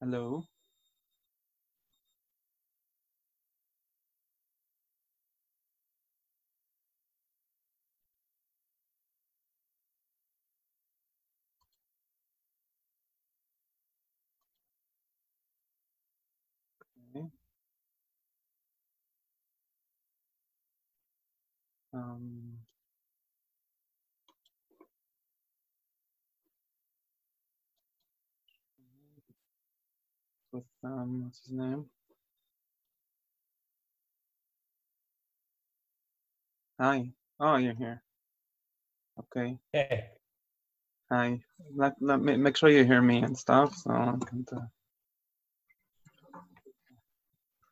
Hello. Okay. Um, with um, what's his name? Hi. Oh, you're here. Okay. Hey. Hi. Let, let me make sure you hear me and stuff. So I can. Uh,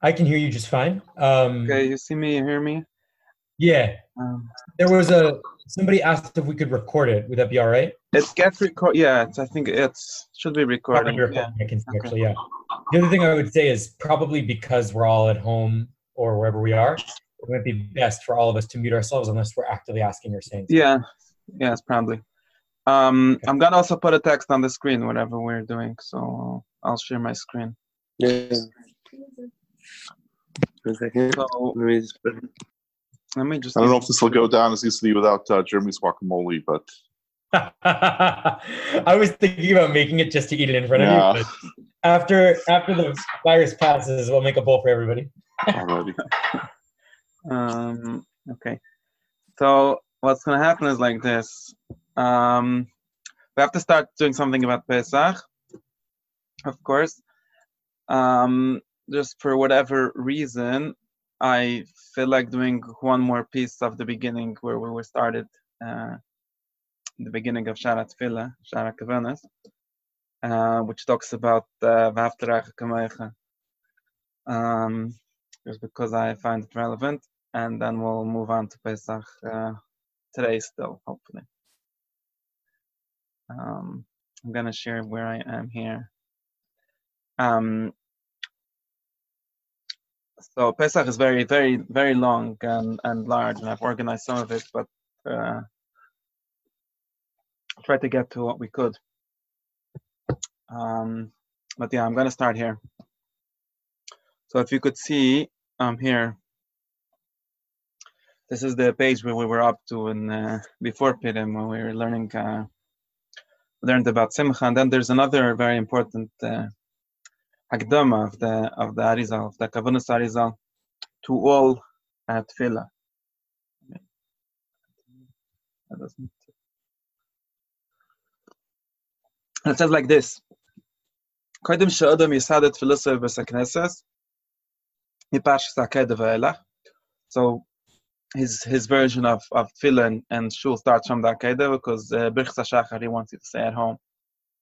I can hear you just fine. Um, okay, you see me, you hear me. Yeah. Um, There was a somebody asked if we could record it. Would that be all right? it gets record. Yeah, it's, I think it's should be recording. Probably Yeah. I can see Okay. actually, yeah. The other thing I would say is probably because we're all at home or wherever we are, it might be best for all of us to mute ourselves unless we're actively asking or saying. something. Yeah. Yes, probably. Um, I'm gonna also put a text on the screen, whatever we're doing. So I'll share my screen. Yeah. One second. So Let mean, just put let me just. I don't know if this will go down as easily without uh, Jeremy's guacamole, but I was thinking about making it just to eat it in front Yeah. of you, but after after the virus passes, we'll make a bowl for everybody. already. Um, okay. So what's gonna happen is like this. Um, we have to start doing something about Pesach, of course. Um, just for whatever reason, I feel like doing one more piece of the beginning where we were started, uh, the beginning of Sharat Tefillah, Sharat Kavanas, uh, which talks about uh, V'aftarach Kamecha. Um, just because I find it relevant, and then we'll move on to Pesach uh, today still, hopefully. Um, I'm gonna share where I am here. Um, so Pesach is very, very, very long and, and large, and I've organized some of it, but uh, try to get to what we could. Um, but yeah, I'm gonna start here. So if you could see, um, here, this is the page where we were up to in uh, before Purim when we were learning uh, learned about Simcha, and then there's another very important uh, akdama of the of the Arizal, of the Kavanas Arizal, to all uh, tefillah. It says like this: Kodim she'adam yisadet tefillah v'sakneses mipash saked v'elach. So his his version of of tefillah and, and shul starts from the Akedah because Birch uh, Shachar he wants you to stay at home.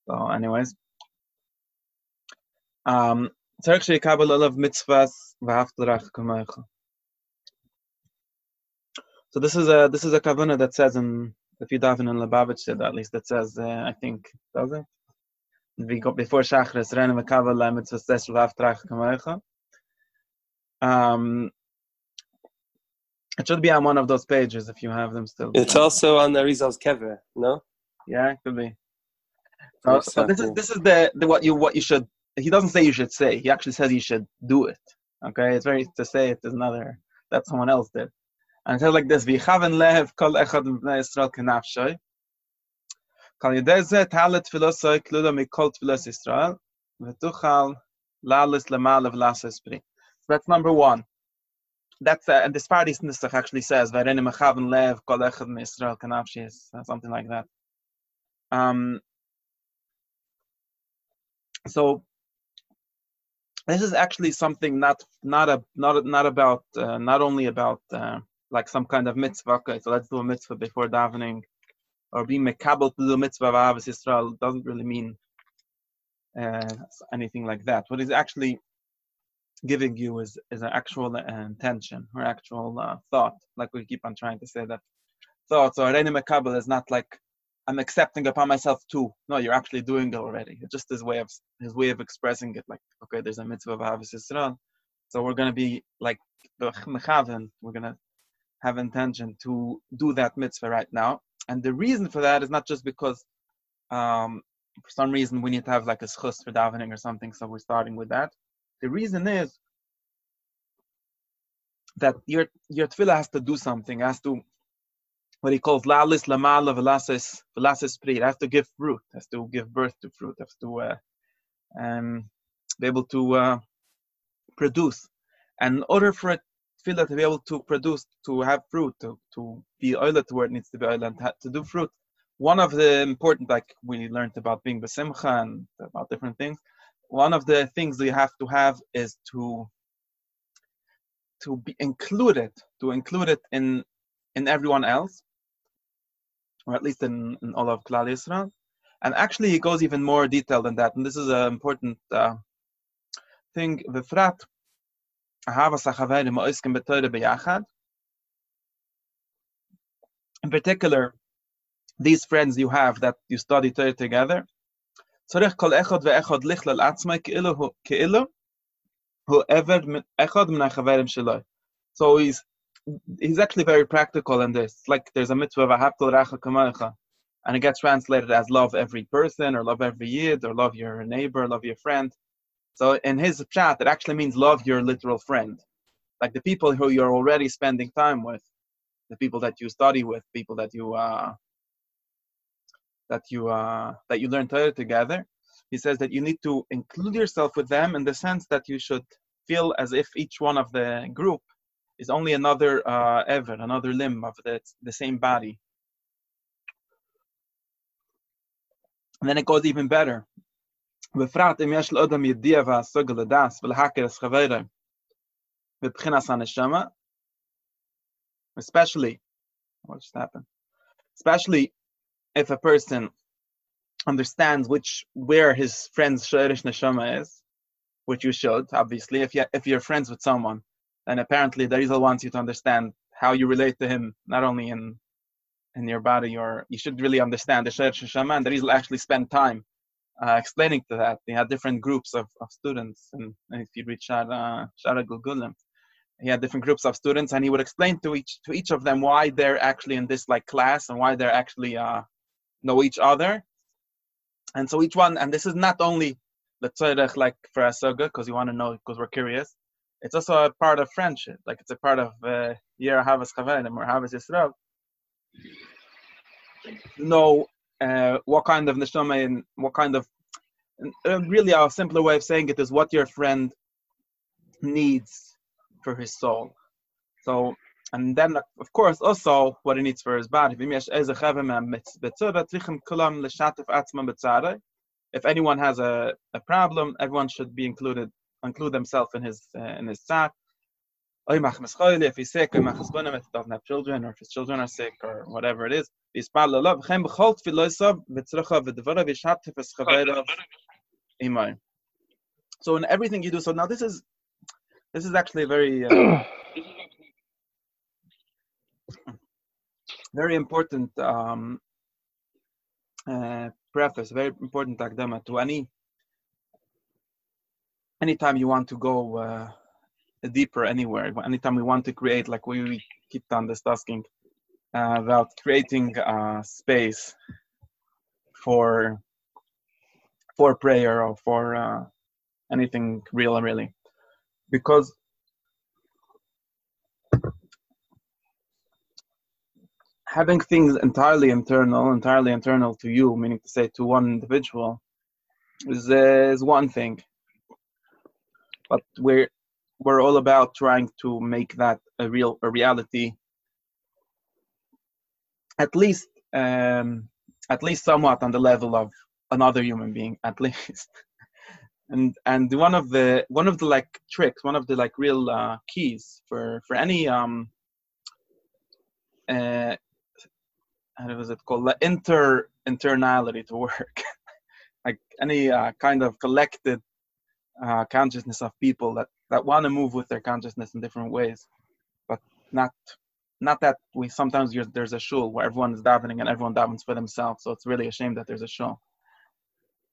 So, anyways. um, צריך שיקבל עליו מצוות ואהבת לרעך כמוך. So this is a this is a kavanah that says in if you daven in Lubavitch said at least that says uh, I think does it we go before Shachris Rena Mekabel mitzvah says ואהבת לרעך כמוך. Um, it should be on one of those pages if you have them still. It's also on the Rizal's kever, no? Yeah, it could be. So, so this is this is the, the what you what you should. he doesn't say you should say. He actually says you should do it. Okay, it's very to say it is another that someone else did. And it says like this: "V'chaven lehev kol echad m'bnei Yisrael kenafshay." Kol yedei ze talet tefilosoi kluda mikol tefilos Yisrael v'tuchal lalis lemalev lases pri. That's number one. That's uh, and the Sfardi Nisach actually says "V'renim mechaven lev kol echad m'Yisrael kenafshay," something like that. Um, so this is actually something not not a not not about uh, not only about uh, like some kind of mitzvah. Okay, so let's do a mitzvah before davening, or being mekabel to do mitzvah of Ahavas Yisrael doesn't really mean uh, anything like that. What is actually giving you is is an actual uh, intention or actual uh, thought, like we keep on trying to say that thought. So Reine Mekabel is not like I'm accepting upon myself too. No, you're actually doing it already. It's just his way of his way of expressing it. Like, okay, there's a mitzvah of Ahavas Yisrael, so we're gonna be like. We're gonna have intention to do that mitzvah right now. And the reason for that is not just because um, for some reason we need to have like a schus for davening or something, so we're starting with that. The reason is that your your tefillah has to do something, has to what he calls lalis lamala velasis velasis pri. It has to give fruit, has to give birth to fruit, has to uh, um, be able to uh, produce. And in order for it tefillah to be able to produce, to have fruit, to, to be oilet where it needs to be oilet, to do fruit, one of the important, like we learned about being besimcha and about different things, one of the things you have to have is to to be included, to include it in in everyone else, or at least in, in all of Klal Yisrael. And actually, it goes even more detailed than that. And this is an important uh, thing. V'frat, ahavas hachaverim ha'oskim b'torah b'yachad. In particular, these friends you have that you study Torah together, צריך כל אחד ואחד לכלול עצמו כאילו הוא- כאילו הוא עבד מ- אחד מן החברים שלו. So he's he's actually very practical in this. Like there's a mitzvah of kamecha, and it gets translated as love every person, or love every yid, or love your neighbor, love your friend. So in his chat, it actually means love your literal friend, like the people who you're already spending time with, the people that you study with, people that you uh, that you uh, that you learn Torah together. He says that you need to include yourself with them in the sense that you should feel as if each one of the group is only another uh, ever, another limb of the, the same body. And then it goes even better. בפרט אם יש לאדם ידיע והשגה לדעת ולהכיר את חבריו מבחינת הנשמה, especially, what just happened? Especially if a person understands which where his friend's shirish neshama is, which you should obviously. If you if you're friends with someone, then apparently the Rizal wants you to understand how you relate to him, not only in in your body, or you should really understand the shirish neshama. And the Rizal actually spent time uh, explaining to that. They had different groups of, of students, and, and if you read Shara Shara Gulgulim, he had different groups of students, and he would explain to each to each of them why they're actually in this like class and why they're actually uh, know each other. And so each one, and this is not only the tzedek like for Asoga, because you want to know, because we're curious. It's also a part of friendship, like it's a part of uh, Yer Havas Chaverim or Havas Yisrael. Know uh, what kind of neshama and what kind of, uh, really a simpler way of saying it is what your friend needs for his soul. So and then, of course, also what he needs for his body. If anyone has a, a problem, everyone should be included, include themselves in his uh, in his tzad. If he's sick, if he doesn't have children, or if his children are sick, or whatever it is. So in everything you do, so now this is this is actually very uh, very important um, uh, preface, very important akdama to any anytime you want to go uh, deeper anywhere, anytime we want to create, like we, we keep on discussing uh, about creating uh, space for for prayer or for uh, anything real, really, because having things entirely internal, entirely internal to you, meaning to say to one individual, is uh, is one thing. But we're we're all about trying to make that a real a reality. At least um, at least somewhat on the level of another human being, at least. and and one of the one of the like tricks, one of the like real uh, keys for for any um uh, how was it called the inter internality to work like any uh, kind of collected uh, consciousness of people that that want to move with their consciousness in different ways but not not that we sometimes there's a shul where everyone is davening and everyone davens for themselves so it's really a shame that there's a shul.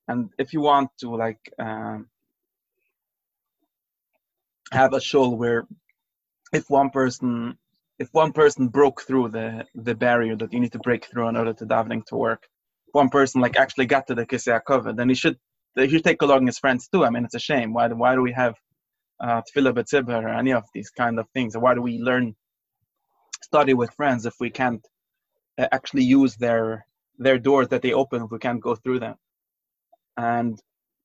And if you want to like um, have a shul where if one person if one person broke through the the barrier that you need to break through in order to davening to work, one person like actually got to the Kisei then he should he should take along his friends too. I mean, it's a shame. Why do why do we have uh, tefillah or any of these kind of things? Why do we learn study with friends if we can't uh, actually use their their doors that they open if we can't go through them? And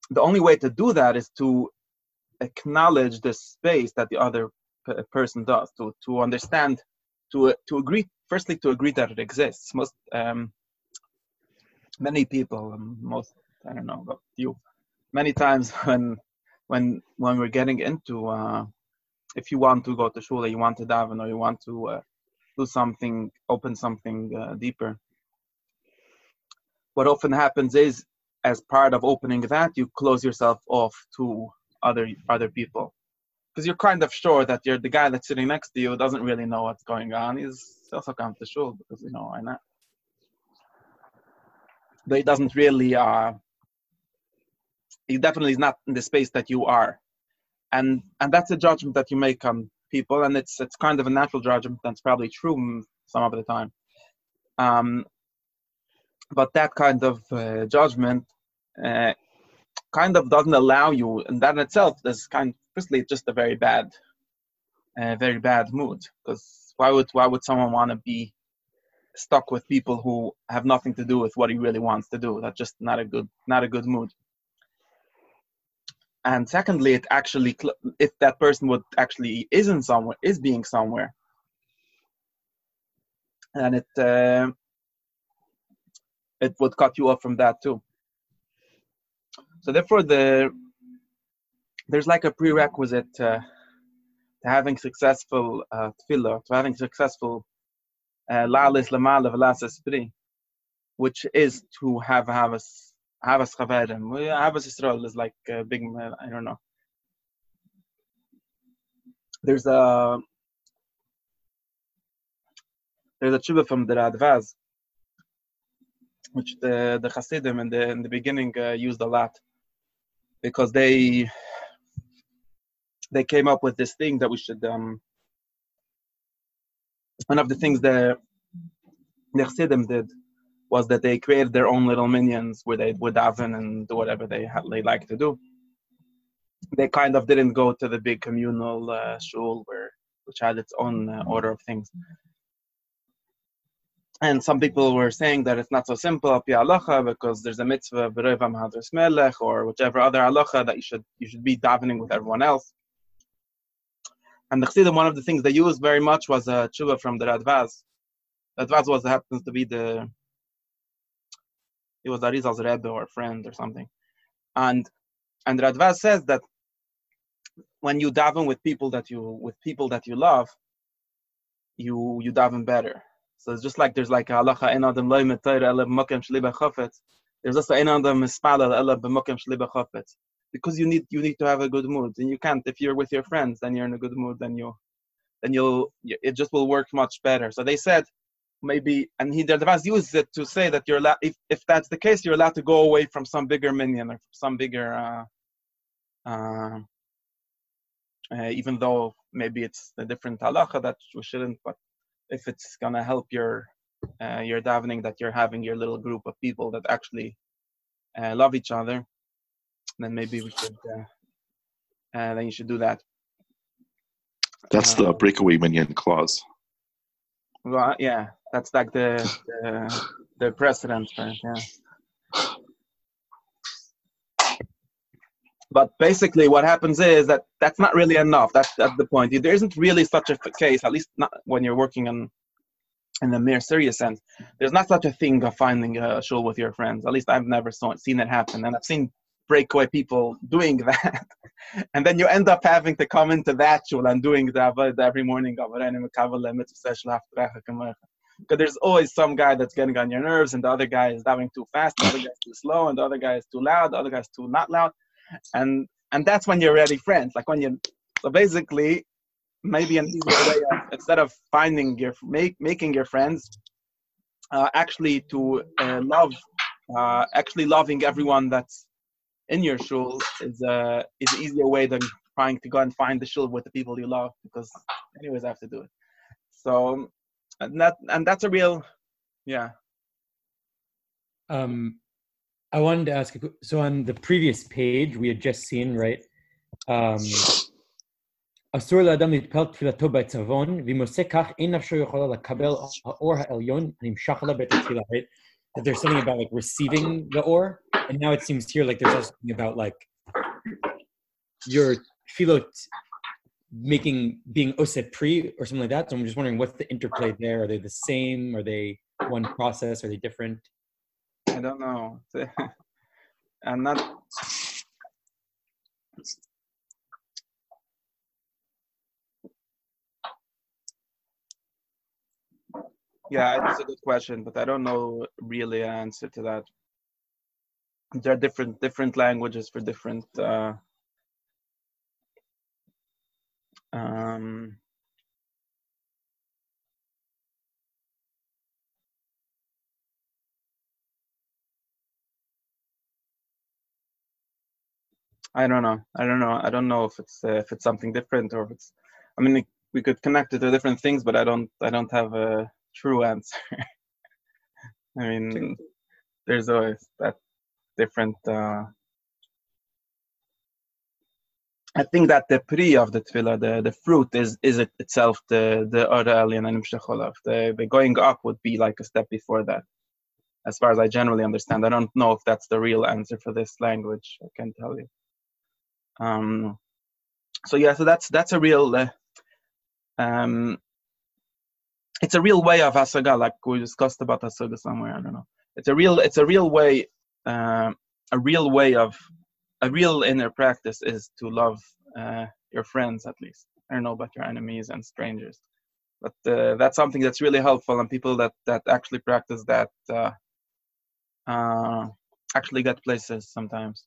the only way to do that is to acknowledge the space that the other p- person does, to to understand, to to agree. Firstly, to agree that it exists. Most um, many people, um, most I don't know, but you. many times when when when we're getting into uh, if you want to go to shul, or you want to daven, or you want to uh, do something, open something uh, deeper. What often happens is, as part of opening that, you close yourself off to other other people, because you're kind of sure that you're the guy that's sitting next to you doesn't really know what's going on. He's also come to shul because you know why not. But he doesn't really. Uh, he definitely is not in the space that you are, and and that's a judgment that you make on people, and it's it's kind of a natural judgment that's probably true some of the time. Um, but that kind of uh, judgment uh, kind of doesn't allow you, and that in itself is kind. of Firstly, just a very bad, uh, very bad mood. Because why would why would someone want to be stuck with people who have nothing to do with what he really wants to do? That's just not a good not a good mood. And secondly, it actually if that person would actually isn't somewhere is being somewhere, and it uh, it would cut you off from that too. So therefore, the there's like a prerequisite uh, to having successful uh, tefillah, to having successful esprit, which is to have havas havas chaverim. Havas Israel is like a big, I don't know. There's a there's a tshuva from the Radvaz, which the the Hasidim in the in the beginning uh, used a lot, because they they came up with this thing that we should um one of the things the the Chassidim did was that they created their own little minions where they would daven and do whatever they had, they like to do. They kind of didn't go to the big communal uh, shul where which had its own uh, order of things. And some people were saying that it's not so simple api halacha because there's a mitzvah b'revam hadras melech or whichever other halacha that you should you should be davening with everyone else. And the Chassidim, one of the things they used very much was a tshuva from the Radvaz. Radvaz was happens to be the he was Arizal's rebbe or a friend or something, and and Radvaz says that when you daven with people that you with people that you love, you you daven better. So it's just like there's like halacha en adam loy. There's also en adam mispalel ele b'mokem shli b'chofetz because you need you need to have a good mood and you can't if you're with your friends then you're in a good mood then you then you'll it just will work much better so they said maybe and he the advance used it to say that you're allowed if, if that's the case you're allowed to go away from some bigger minion or some bigger uh, uh, uh, even though maybe it's a different halacha that we shouldn't but if it's gonna help your uh, your davening that you're having your little group of people that actually uh, love each other then maybe we should uh, uh, then you should do that That's the breakaway minion clause. well yeah that's like the the, the precedent it, yeah but basically what happens is that that's not really enough that's that's the point there isn't really such a case at least not when you're working on in the mere serious sense there's not such a thing of finding a shul with your friends at least i've never saw, seen it happen and i've seen breakaway people doing that. and then you end up having to come into that shul and doing the every morning. Because there's always some guy that's getting on your nerves, and the other guy is diving too fast, the other guy is too slow, and the other guy is too loud, the other guy is too not loud. And and that's when you're really friends. Like when you so basically maybe an easier way of, instead of finding your make, making your friends uh, actually to uh, love uh, actually loving everyone that's in your shul is a is an easier way than trying to go and find the shul with the people you love because anyways I have to do it. So and that and that's a real yeah. Um, I wanted to ask. a qu- So on the previous page, we had just seen right. Um, אסור לאדם להתפלל תפילתו בצבון, ואם עושה כך, אין נפשו יכולה לקבל האור העליון הנמשך לה בעת התפילה, right? That there's something about like receiving the or, and now it seems here like there's also something about like your tefillot making being oseh pri or something like that. So I'm just wondering what's the interplay there? Are they the same? Are they one process? Are they different? I don't know. I'm not. Yeah, it's a good question, but I don't know really an answer to that. There are different different languages for different. Uh, um, I don't know. I don't know. I don't know if it's uh, if it's something different or if it's. I mean, we could connect it to different things, but I don't. I don't have a true answer. I mean, there's always that different. Uh, I think that the pri of the tefillah, the, the fruit, is is it itself the the Alien and Imshacholav. The the going up would be like a step before that, as far as I generally understand. I don't know if that's the real answer for this language. I can tell you. Um, so yeah, so that's that's a real. Uh, um, it's a real way of asaga, like we discussed about asaga somewhere. I don't know. It's a real. It's a real way. Um, a real way of a real inner practice is to love uh, your friends at least. I don't know about your enemies and strangers, but uh, that's something that's really helpful, and people that that actually practice that uh, uh, actually get places sometimes.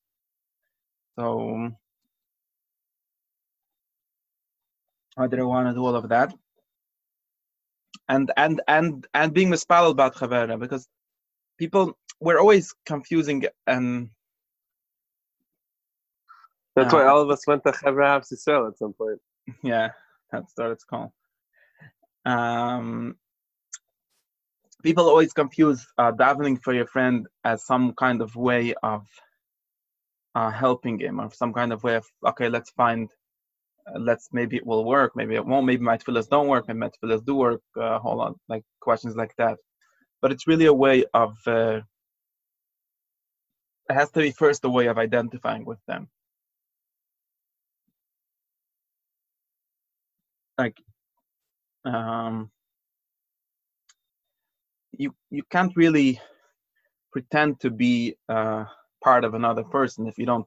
So I didn't want to do all of that, and and and and being mispal about chavera because people we're always confusing and That's Yeah. why all of us went to Chevra Havs Yisrael at some point. yeah, that's what it's called. Um, people always confuse uh, davening for your friend as some kind of way of uh, helping him, or some kind of way of okay, let's find, uh, let's maybe it will work, maybe it won't, maybe my tefillahs don't work, maybe my tefillahs do work. Uh, hold on, like questions like that. But it's really a way of. Uh, it has to be first a way of identifying with them. Like um you you can't really pretend to be uh part of another person if you don't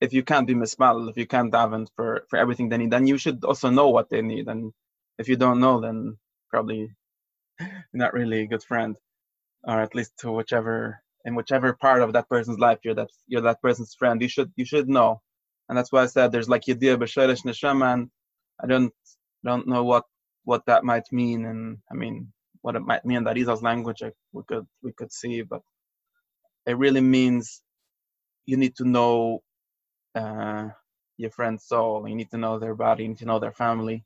if you can't be mismal if you can't daven for for everything they need then you should also know what they need and if you don't know then probably not really a good friend or at least to whichever in whichever part of that person's life you're that you're that person's friend you should you should know. And that's why i said there's like yediyah b'sheresh neshama i don't don't know what what that might mean and i mean what it might mean that Rizal's language I, we could we could see but it really means you need to know uh, your friend's soul you need to know their body you need to know their family.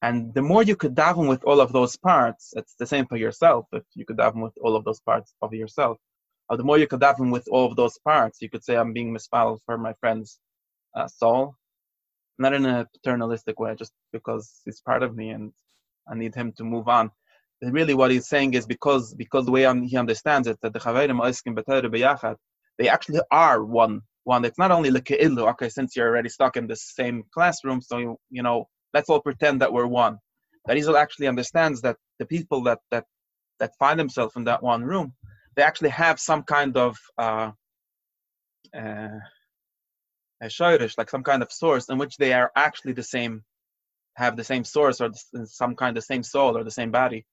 And the more you could daven with all of those parts it's the same for yourself if you could daven with all of those parts of yourself. Or the more you could daven with all of those parts you could say i'm being misfouled for my friend's uh, soul not in a paternalistic way, just because he's part of me and I need him to move on. Really, what he's saying is because because the way he understands it, that the Chaverim Oiskim they actually are one. One. It's not only leke'ilu. Okay, since you're already stuck in the same classroom, so you, you know, let's all pretend that we're one. That Israel actually understands that the people that that that find themselves in that one room, they actually have some kind of uh, uh, a shoirish, like some kind of source in which they are actually the same, have the same source or some kind of same soul or the same body,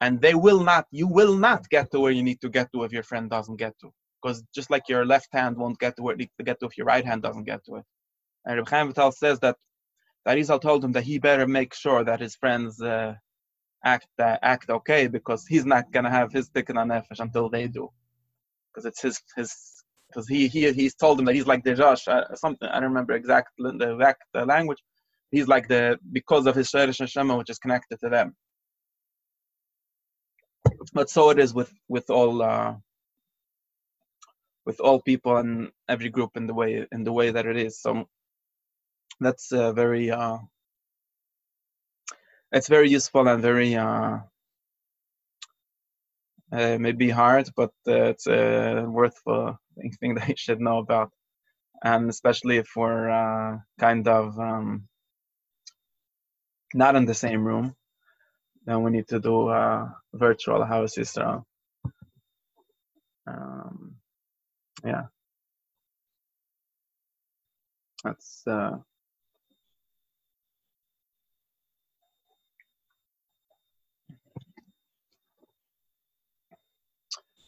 and they will not, you will not get to where you need to get to if your friend doesn't get to, because just like your left hand won't get to where it needs to get to if your right hand doesn't get to it. And Reb Chaim Vital says that that Rizal told him that he better make sure that his friends uh, act uh, act okay because he's not gonna have his tikkun on nefesh until they do, because it's his his because he he he's told him that he's like the Josh uh, something I don't remember exact the exact uh, language. He's like the because of his Sherish Neshama, which is connected to them. But so it is with with all uh, with all people and every group in the way in the way that it is. So that's uh, very uh, it's very useful and very uh, uh, maybe hard, but uh, it's a worthwhile thing that you should know about, and especially if we're uh, kind of um, not in the same room, then we need to do uh, virtual house Israel. Um, yeah, that's. Uh,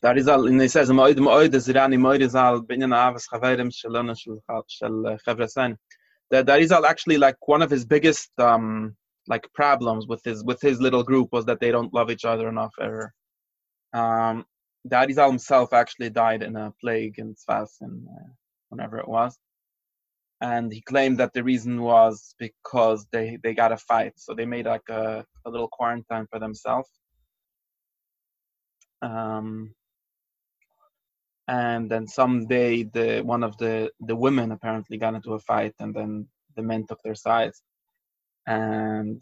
Rizal, in he says, Moid Moid is Irani Moid Rizal, Binyan Avas Chaverim Shalona Shel Chevrasen. That that Rizal actually like one of his biggest um like problems with his with his little group was that they don't love each other enough ever. Um, the Arizal himself actually died in a plague in Sfas in uh, whenever it was, and he claimed that the reason was because they they got a fight, so they made like a, a little quarantine for themselves. Um, and then someday the one of the the women apparently got into a fight and then the men took their sides. And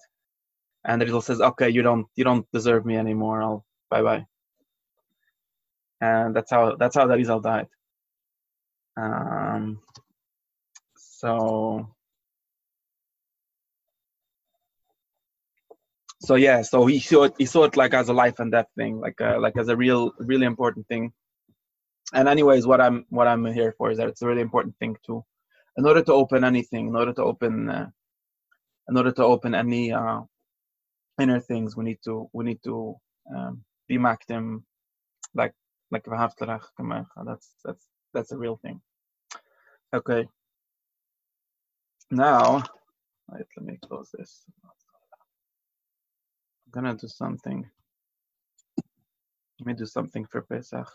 and the Rizal says okay you don't you don't deserve me anymore. I'll bye bye and that's how that's how the Rizal died. Um so so yeah so he saw it he saw it like as a life and death thing like uh, like as a real really important thing and anyways what i'm what i'm here for is that it's a really important thing to in order to open anything in order to open uh, in order to open any uh, inner things we need to we need to um, be makdim like like that's that's that's a real thing. Okay. Now wait let me close this. I'm gonna do something. Let me do something for pesach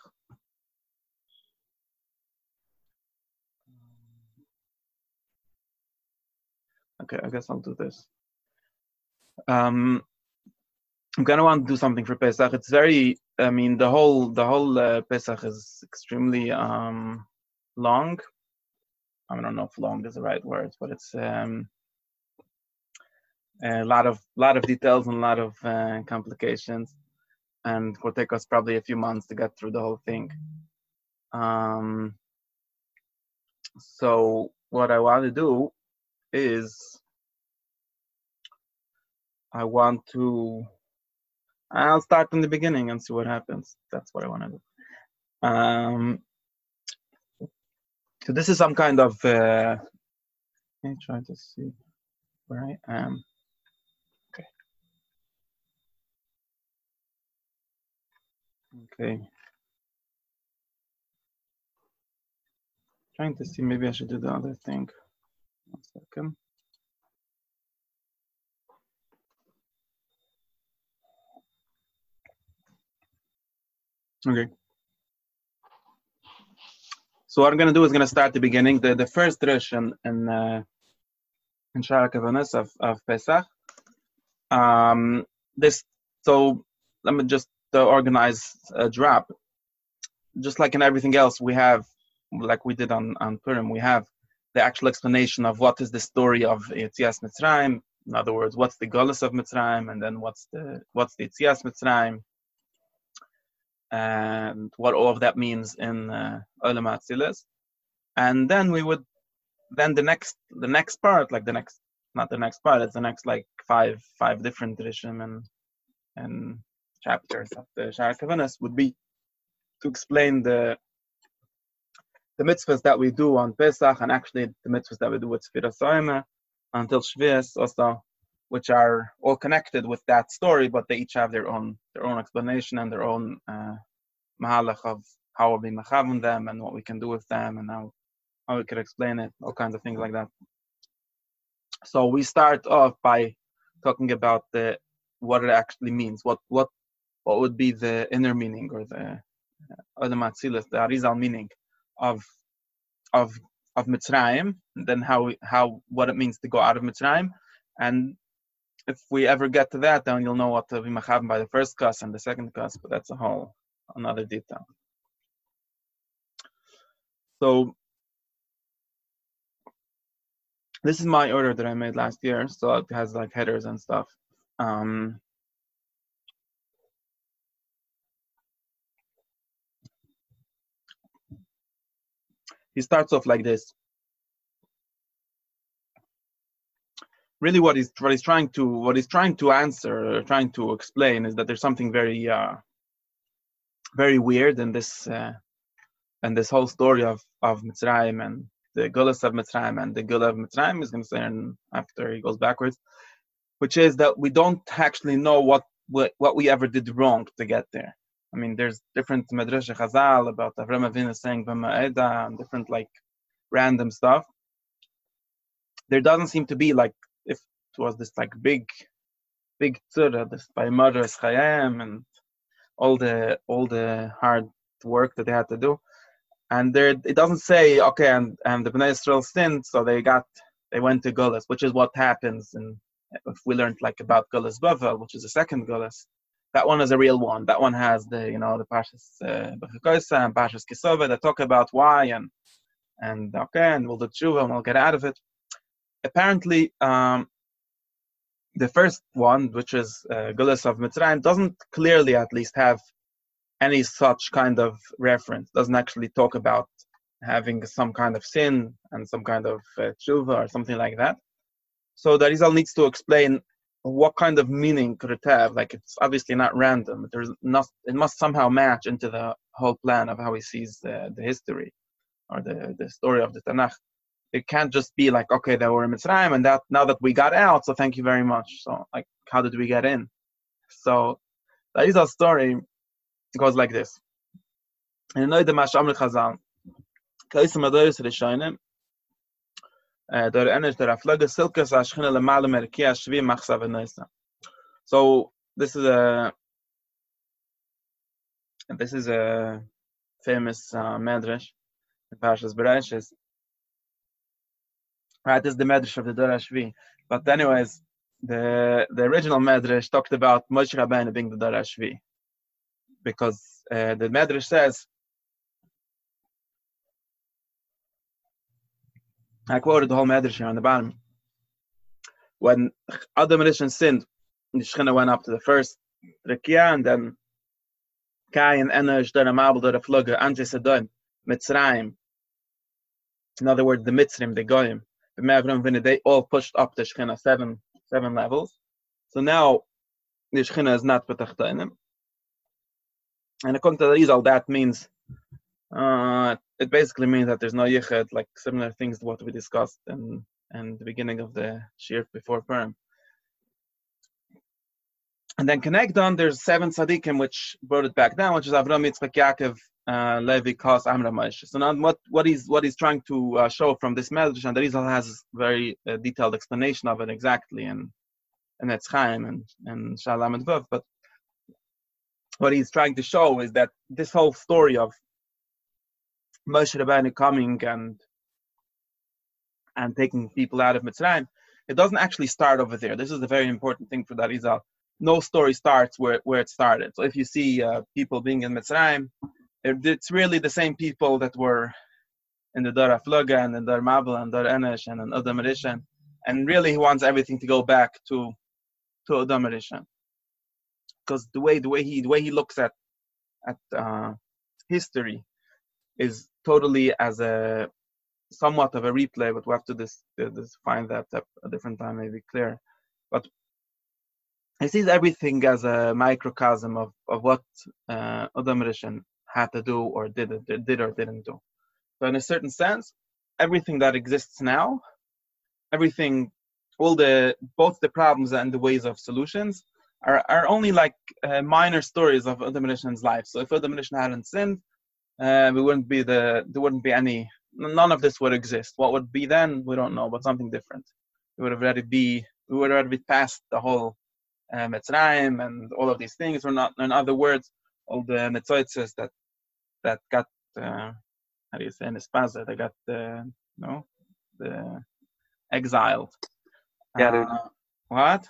Okay, I guess I'll do this. Um, I'm gonna want to do something for Pesach. It's very, I mean, the whole the whole uh, Pesach is extremely um, long. I don't know if long is the right word, but it's um, a lot of lot of details and a lot of uh, complications, and it will take us probably a few months to get through the whole thing. Um, so what I want to do is I want to I'll start from the beginning and see what happens. That's what I want to do. Um, so this is some kind of uh, let me try to see where I am. Okay. Okay. Trying to see maybe I should do the other thing. One second. Okay. So what I'm gonna do is gonna start the beginning. The the first drush in in, uh, in Shara of, of Pesach. Um, this so let me just uh, organize a drop. Just like in everything else, we have like we did on on Purim, we have the actual explanation of what is the story of Yitzias Mitzrayim. In other words, what's the Golas of Mitzrayim, and then what's the what's the Yitzias Mitzrayim, and what all of that means in uh, Atzilis. And then we would, then the next the next part, like the next not the next part, it's the next like five five different tradition and and chapters of the Shara Kavanas would be to explain the the mitzvahs that we do on Pesach and actually the mitzvahs that we do with Sfiras Oime until Shvias also, which are all connected with that story, but they each have their own their own explanation and their own uh, mahalach of how we mechavim them and what we can do with them and how how we could explain it, all kinds of things like that. So we start off by talking about the what it actually means, what what what would be the inner meaning or the or the matzilas, the arizal meaning of of of Mitzrayim, then how how what it means to go out of Mitzrayim, and if we ever get to that, then you'll know what to be machavim by the first class and the second class. But that's a whole another detail. So this is my order that I made last year, so it has like headers and stuff. Um, he starts off like this. Really, what he's what he's trying to what he's trying to answer, trying to explain, is that there's something very uh, very weird in this uh, and this whole story of of Mitzrayim and the Gullus of Mitzrayim and the Gula of Mitzrayim is going to say in, after he goes backwards, which is that we don't actually know what what, what we ever did wrong to get there. I mean, there's different Medrash Chazal about Avram Avinu saying B'ma'eda and different like random stuff. There doesn't seem to be like it was this like big, big tzura, this by Mother Chayim and all the all the hard work that they had to do. And there it doesn't say okay, and and the Bnei Israel sinned, so they got they went to Gullus, which is what happens. And if we learned like about Gullus Bavel, which is the second Gullus, that one is a real one. That one has the you know the Pashas uh, and Pashas Kisova that talk about why and and okay, and we'll do tshuva and we'll get out of it. Apparently, um, the first one, which is uh, of Mitzrayim, doesn't clearly at least have any such kind of reference. Doesn't actually talk about having some kind of sin and some kind of uh, tshuva or something like that. So the Arizal needs to explain what kind of meaning could it have? Like it's obviously not random. There's not. It must somehow match into the whole plan of how he sees the, the history or the, the story of the Tanakh. It can't just be like, okay, they were in Mitzrayim, and that now that we got out, so thank you very much. So like, how did we get in? So that is a story. It goes like this. And know the Masham Chazal. Kaisam Adoyos Rishonim uh, der enish der aflage silkes a schine le male merki a shvi machsa venoisa so this is a this is a famous uh, medrash in Parshas right this is the medrash of the Dora Shvi but anyways the the original medrash talked about Moshe Rabbeinu being the Dora Shvi because uh, the medrash says I quoted the whole Medrash here on the bottom. When Adam Rishon sinned, the Shechina went up to the first Rekia, and then Kai and Enosh, then Amabel, then Flugge, Anje Sedon, Mitzrayim. In other words, the Mitzrayim, the Goyim, the Mevram Vinny, they all pushed up the Shechina seven, seven levels. So now the Shechina is not Petachtanim. And according to the Rizal, that means uh, it basically means that there's no yichud, like similar things to what we discussed in, in the beginning of the shir before Purim. And then connect on, there's seven tzaddikim which brought it back down, which is Avram Yitzchak Yaakov, uh, Levi, Kos, Amram Moshe. So now what, what, he's, what he's trying to uh, show from this message, and the Rizal has very uh, detailed explanation of it exactly and in Etz Chaim and, and Shalom and Vav, but what he's trying to show is that this whole story of Moshe Rabbeinu coming and and taking people out of Mitzrayim, it doesn't actually start over there. This is a very important thing for that Izal. No story starts where, where it started. So if you see uh, people being in Mitzrayim, it's really the same people that were in the Dor Haflaga and the Dor Hamabul and Dar Enesh and in Adam. And really he wants everything to go back to to Adam. Because the way the way he the way he looks at at uh, history is totally as a somewhat of a replay, but we have to dis, dis, find that at a different time, maybe clear. But he sees everything as a microcosm of, of what uh, Adam had to do or did, did or didn't do. So in a certain sense, everything that exists now, everything, all the both the problems and the ways of solutions are, are only like uh, minor stories of Adam Rishon's life. So if Rishon hadn't sinned, uh, we wouldn't be the there wouldn't be any none of this would exist. What would be then we don't know, but something different. We would have already be we would have already be past the whole uh, Mitzrayim and all of these things. Or not, in other words, all the Netzoitzes that that got uh, how do you say in Espaza, they got the no the exiled. Scattered. Uh, what?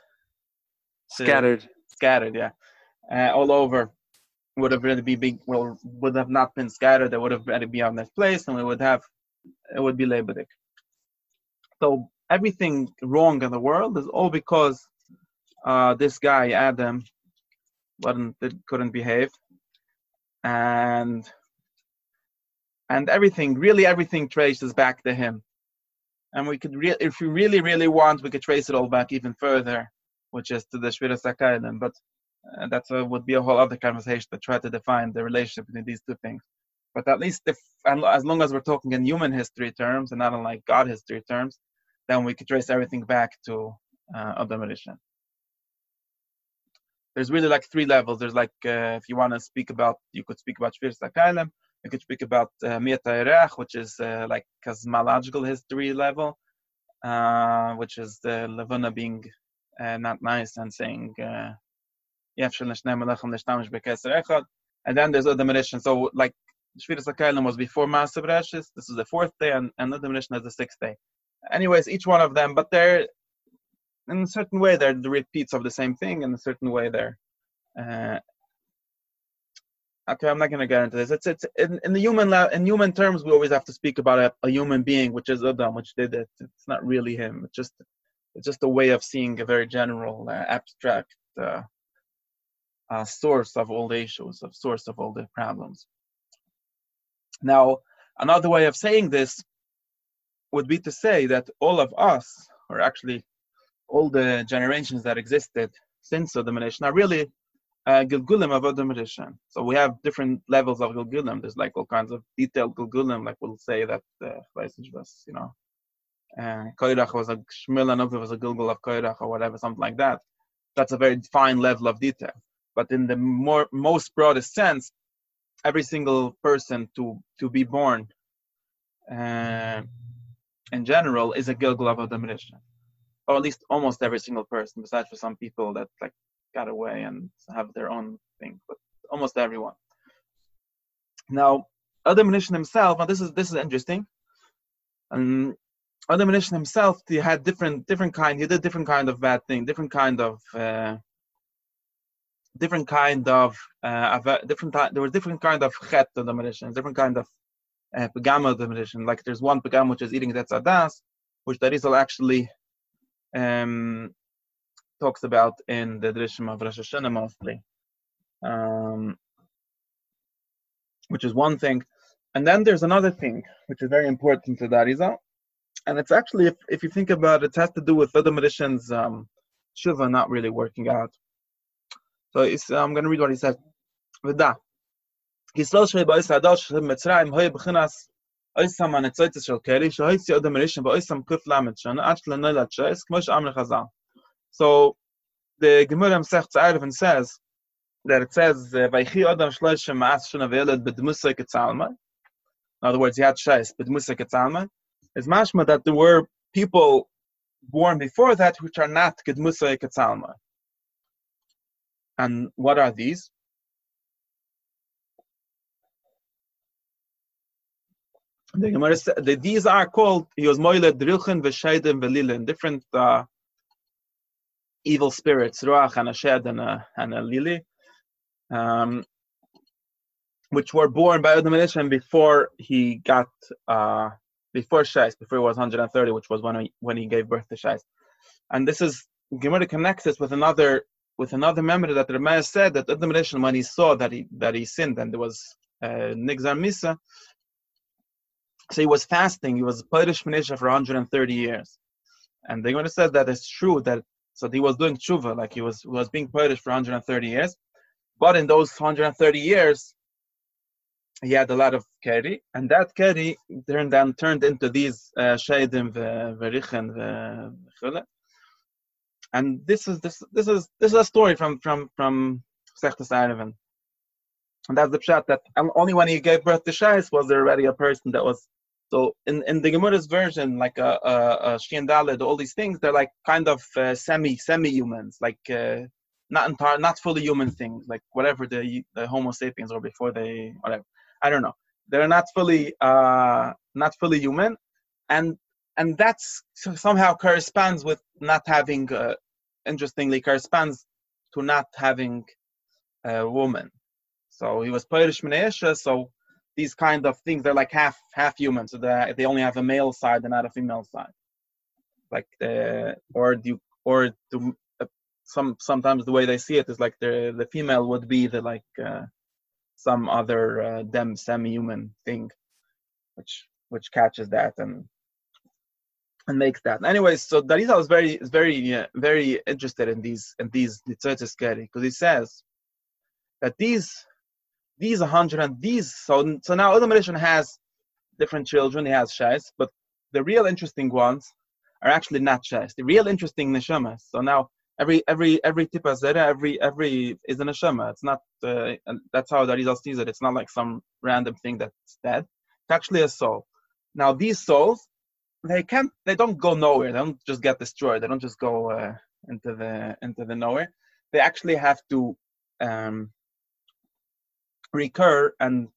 Scattered. Scattered, yeah, uh, all over would have really be big, well, would have not been scattered. They would have already be on their place, and we would have, it would be lebedik. So everything wrong in the world is all because uh, this guy Adam wasn't couldn't behave, and and everything really everything traces back to him. And we could really, if we really really want, we could trace it all back even further, which is to the Shviras HaKailim. But uh, that would be a whole other conversation to try to define the relationship between these two things. But at least if, and as long as we're talking in human history terms and not in like God history terms, then we could trace everything back to uh, Adam Rishon. There's really like three levels. There's like, uh, if you want to speak about, you could speak about Shviras HaKailim, you could speak about uh, which is uh, like cosmological history level, uh, which is the Levuna being uh, not nice and saying, uh, and then there's other Medicine. So, like, Shviras HaKailim was before Rashis. This is the fourth day, and another Medicine is the sixth day. Anyways, each one of them, but they're in a certain way, they're the repeats of the same thing. In a certain way, they're. Uh, okay, I'm not going to get into this. It's it's in, in the human in human terms, we always have to speak about a, a human being, which is Adam, which did it. It's not really him. It's just it's just a way of seeing a very general, uh, abstract uh, uh, source of all the issues, of source of all the problems. Now, another way of saying this would be to say that all of us, or actually all the generations that existed since the domination, are really uh, Gilgulim of domination. So we have different levels of Gilgulim. There's like all kinds of detailed Gilgulim, like we'll say that uh, was, you know, uh, was a Shmil and was a Gilgul of Koirach or whatever, something like that. That's a very fine level of detail. But in the more most broadest sense, every single person to to be born uh, in general is a Gilgul of domination, or at least almost every single person, besides for some people that like got away and have their own thing, but almost everyone. Now, Adam himself, now this is this is interesting. And Adam himself, he had different different kind. He did different kind of bad thing, different kind of uh, different kind of uh, different there were different kind of chet domination, different kind of uh, pagama domination. Like there's one pagama which is eating the tzadas, which is actually um, talks about in the Drishim of Rosh Hashanah mostly, um, which is one thing. And then there's another thing which is very important to Darizal, and it's actually, if, if you think about it, it has to do with other magicians' um, shiva not really working out. So I'm going to read what he says. V'da. Kislo shrei ba'is hadash mitzrayim hoye b'chinas l'noil at sheis kmo she'am lechazal. So the Gemara Maseches Eruvin says that it er says Vaychi Adam Shloshim Ma'as Shana Ve'eled B'Dmusay Ketzalma. In other words, had Shais B'Dmusay Ketzalma. It's mashma that there were people born before that which are not Kedmusay Ketzalma. And what are these? The Gemara says these are called he was moiled drilchen v'sheidim v'lilin, different uh, evil spirits, ruach and a shed and a and a lili, um, which were born by Adam and before he got uh, before Shais, before he was 130, which was when he when he gave birth to Shais. And this is Gemara connects this with another with another memory that Ramah said that Adam when he saw that he that he sinned and there was uh, Nigzar Misa, so he was fasting. He was Pirish Manisha for 130 years, and they're going to say that it's true that so he was doing tshuva, like he was was being Pirish for 130 years, but in those 130 years, he had a lot of keri, and that keri turned then turned into these uh, sheidim verichen and this is this this is this is a story from from from Sechtes. And that's the shot that only when he gave birth to Shais was there already a person that was so in, in the Gemara's version, like a a, a Shiandalid, all these things, they're like kind of uh, semi semi humans, like uh, not entire, not fully human things, like whatever the the Homo sapiens or before they whatever. I don't know. They're not fully uh, not fully human, and and that's somehow corresponds with not having uh, interestingly corresponds to not having a woman So he was Polish Menesha, so these kind of things they're like half half human, so they they only have a male side and not a female side. Like the or do or to uh, some sometimes the way they see it is like the the female would be the like uh, some other uh, them semi-human thing, which which catches that and and makes that. Anyways, so Darisa was very very uh, very interested in these in these because he says that these these 100 and these so so now Adam Rishon has different children he has shais but the real interesting ones are actually not shais the real interesting neshamas so now every every every tipa zera every every is a neshama. It's not uh, that's how Darizal sees it. It's not like some random thing that's dead. It's actually a soul. Now these souls they can't they don't go nowhere. They don't just get destroyed. They don't just go uh, into the into the nowhere. They actually have to um recur and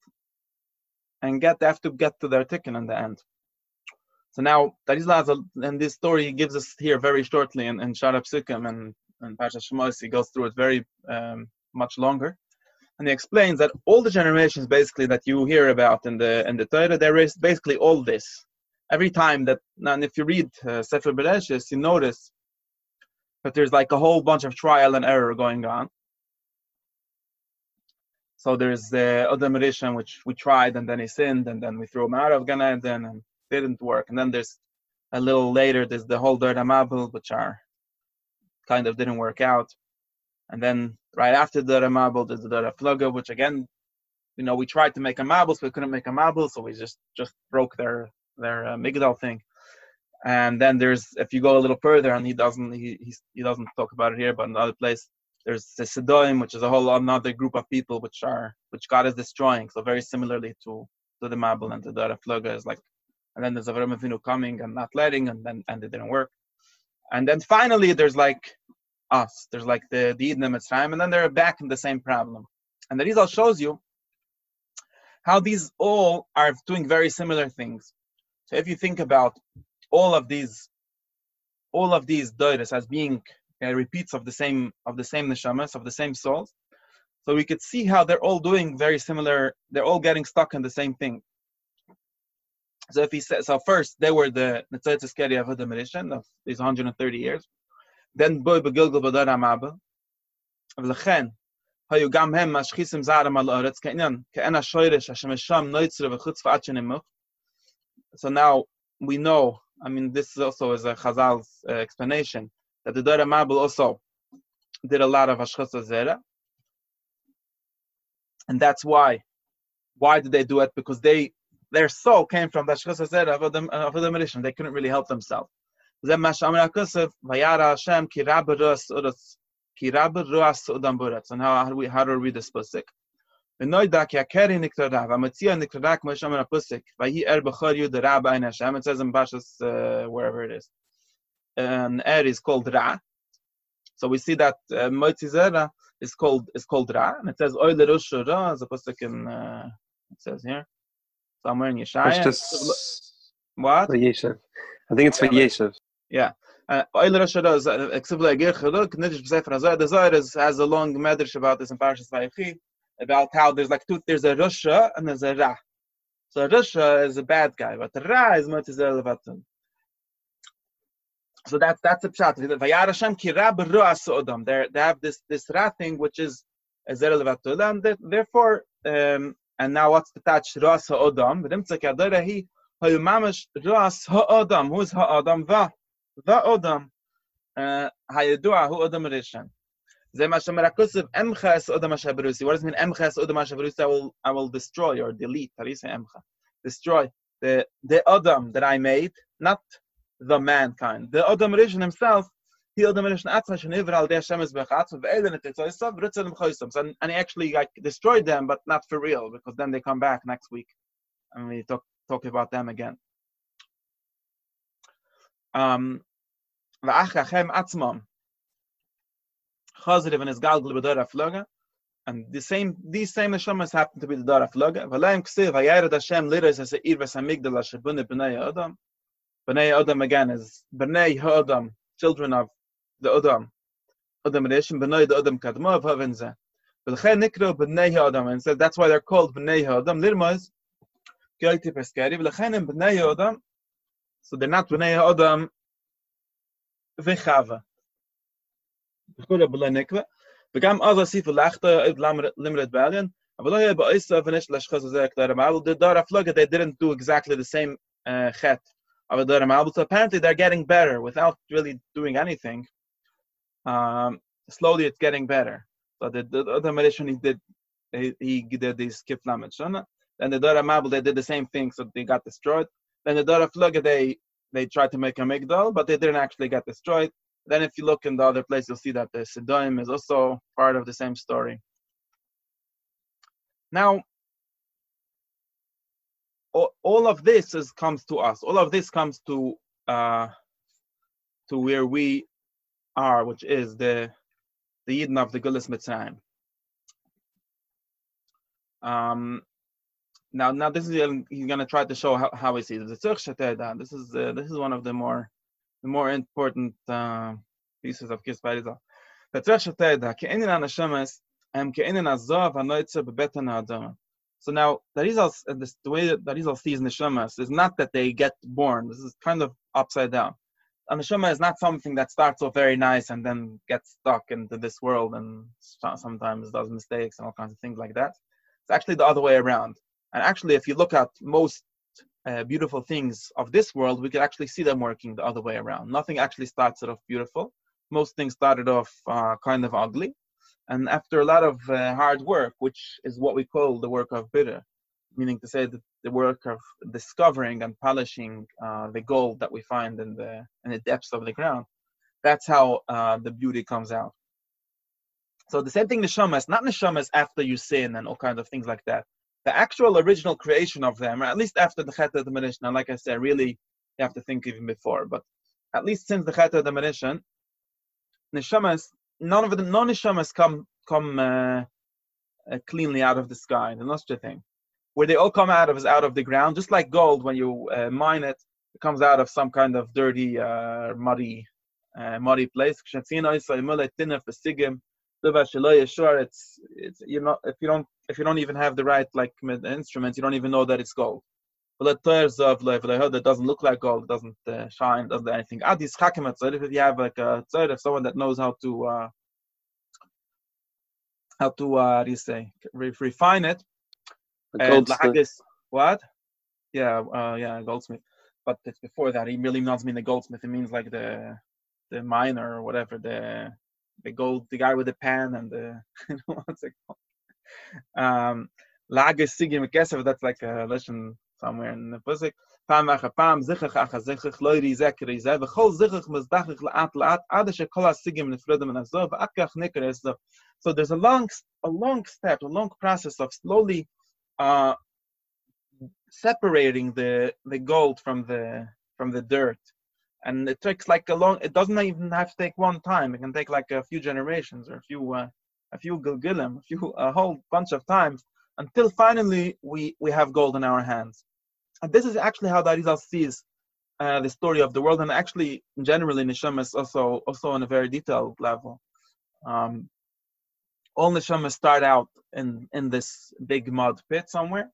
and get they have to get to their tikkun in the end. So now Tarizla and this story he gives us here very shortly in, in Shaar HaPsukim and, and Pasha Shemos, he goes through it very um, much longer. And he explains that all the generations basically that you hear about in the in the Torah, there is basically all this. Every time that now if you read uh, Sefer Bereshis, you notice that there's like a whole bunch of trial and error going on. So there's the other Rishon, which we tried and then he sinned, and then we threw him out of Gan Eden and didn't work. And then there's a little later, there's the whole Dor Hamabul, which are kind of didn't work out. And then right after the Mabul, there's the Dor Haflaga, which again, you know, we tried to make a Mabul, so we couldn't make a Mabul, so we just just broke their their uh, Migdal thing. And then there's if you go a little further, and he doesn't he he, he doesn't talk about it here, but in another place there's the Sedoim, which is a whole another group of people which are which God is destroying. So very similarly to to the Mabul and to the Rafluga is like, and then there's Avram Avinu coming and not letting, and then and it didn't work. And then finally there's like us. There's like the the Eden Mitzrayim, and then they're back in the same problem. And the result shows you how these all are doing very similar things. So if you think about all of these, all of these doiras as being uh, repeats of the same of the same neshamas of the same souls. So we could see how they're all doing very similar. They're all getting stuck in the same thing. So if he says, so first they were the Netzatzis Keri of the mission of these 130 years. Then Boy Begilgal b'dar Amaba. V'lechen hayu al. So now we know, I mean, this is also is a Chazal's uh, explanation, that the Dor Hamabul also did a lot of Hashchasa Zera. And that's why. Why did they do it? Because they their soul came from the Hashchasa Zera of the, of the They couldn't really help themselves. And how, how, we, how do we read this Pusik? ונוידע כי הקרי נקרא רב, המציע נקרא רק כמו שאומר הפוסק, ויהי ער בכל יהודה רב it says in Bashas, uh, wherever it is an air is called Ra. So we see that uh, Zera is called is called Ra, and it says Rosh Ra, as opposed to in uh, it says here somewhere in Yeshaya. Just what? For Yeshiv. I think it's for Yeshiv. Yeah. Uh, Oile Rosh Ra is exibla agir chiluk nidish b'sefer hazar. The Zohar is, has a long medrash about this in Parashas Vayechi about how there's like two there's a Rosha and there's a Ra. So Rosha is a bad guy, but Ra is Motzei Zera so that's that's a pshat. Vayar Hashem Odom. They have this this ra thing which is ezer levatula, and therefore um, and now what's the touch ruas ha'odam? V'dimtzak yadora hi hayu mamash ruas ha'odam. Who's ha'odam? Va va odam. Uh, hayadua hu odam rishon. What does it mean? I will I will destroy or delete. Destroy the the odam that I made, not the mankind. The Adam Rishon himself, he Adam Rishon Atzma Sheniver al Der Shemes Bechatz of Eden et Tzoysav Ritzel Choysav. And and he actually like destroyed them, but not for real, because then they come back next week, and we talk talk about them again. Um, Va'achachem Atzmam. Chazriv and his galgal b'dor. And the same, these same neshamas happen to be the Dor Haflaga. V'laim ksiv hayared Hashem liris as ir b'nei Adam. B'nai Adam again is B'nai Ha'adam, children of the Adam. Adam Rishon, B'nai the Adam Kadmav Havinzeh. V'lchen nikro B'nai Ha'adam. And says that's why they're called B'nai Ha'adam. Lirmaz, Gaiti Peskari, V'lchen B'nai Ha'adam. So they're not B'nai Ha'adam V'chava. V'chura B'lai nikva. V'gam Azah Sifu Lachta Iv Limret Balian. V'lai Ba'isa V'nish Lashchaz Zerek Darab. The Darab Lugget, they didn't do exactly the same uh, chet. Avodah Malbus. So apparently, they're getting better without really doing anything. Um, slowly, it's getting better. So the, other magician he did, he, he did this skipped Lamedshana. Then the Dor Hamabul they did the same thing, so they got destroyed. Then the Dora Flug they they tried to make a migdal, but they didn't actually get destroyed. Then if you look in the other place, you'll see that the Sidoim is also part of the same story. Now all, all of this is comes to us. All of this comes to uh, to where we are, which is the the Eden of the Gulis Mitzrayim. Um, now, now this is he's going to try to show how, how he sees it. This is uh, this is one of the more the more important uh, pieces of Kis Barizal. The Tzech Sheteda, Ke'enin HaNeshemes, Em Ke'enin HaZov HaNoitze Bebeten HaAdama. So now, the Rizal, the way that the Rizal sees Neshemes is not that they get born. This is kind of upside down a neshama is not something that starts off very nice and then gets stuck into this world and sometimes does mistakes and all kinds of things like that. It's actually the other way around. And actually, if you look at most uh, beautiful things of this world, we can actually see them working the other way around. Nothing actually starts off beautiful. Most things started off uh, kind of ugly. And after a lot of uh, hard work, which is what we call the work of bitter, meaning to say the work of discovering and polishing uh, the gold that we find in the in the depths of the ground. That's how uh, the beauty comes out. So the same thing neshamas, not neshamas after you sin and all kinds of things like that. The actual original creation of them, or at least after the chet of the Now, like I said, really you have to think even before, but at least since the chet of the Manishan, neshamas, none of the non neshamas come come uh, uh, cleanly out of the sky. The nostra thing where they all come out of is out of the ground, just like gold. When you uh, mine it, it comes out of some kind of dirty, uh, muddy, uh, muddy place. It's it's you know if you don't if you don't even have the right like instruments, you don't even know that it's gold. That doesn't look like gold, doesn't uh, shine, doesn't do anything. Adis chakim if you have like a if someone that knows how to uh, how to uh, how do you say refine it, uh, what? Yeah, uh, yeah, goldsmith. But it's before that. He really doesn't mean the goldsmith. It means like the the miner or whatever. The the gold, the guy with the pan and the what's it called? Um, Lages sigim kesef. That's like a lesson somewhere in the Pusik. Pam pam, loy ad kol akach. So there's a long, a long step, a long process of slowly uh, separating the the gold from the from the dirt, and it takes like a long. It doesn't even have to take one time. It can take like a few generations or a few uh, a few gilgilim, a few a whole bunch of times until finally we we have gold in our hands and this is actually how Darizal sees uh, the story of the world and actually generally neshamas also also on a very detailed level um, all neshamas start out in in this big mud pit somewhere,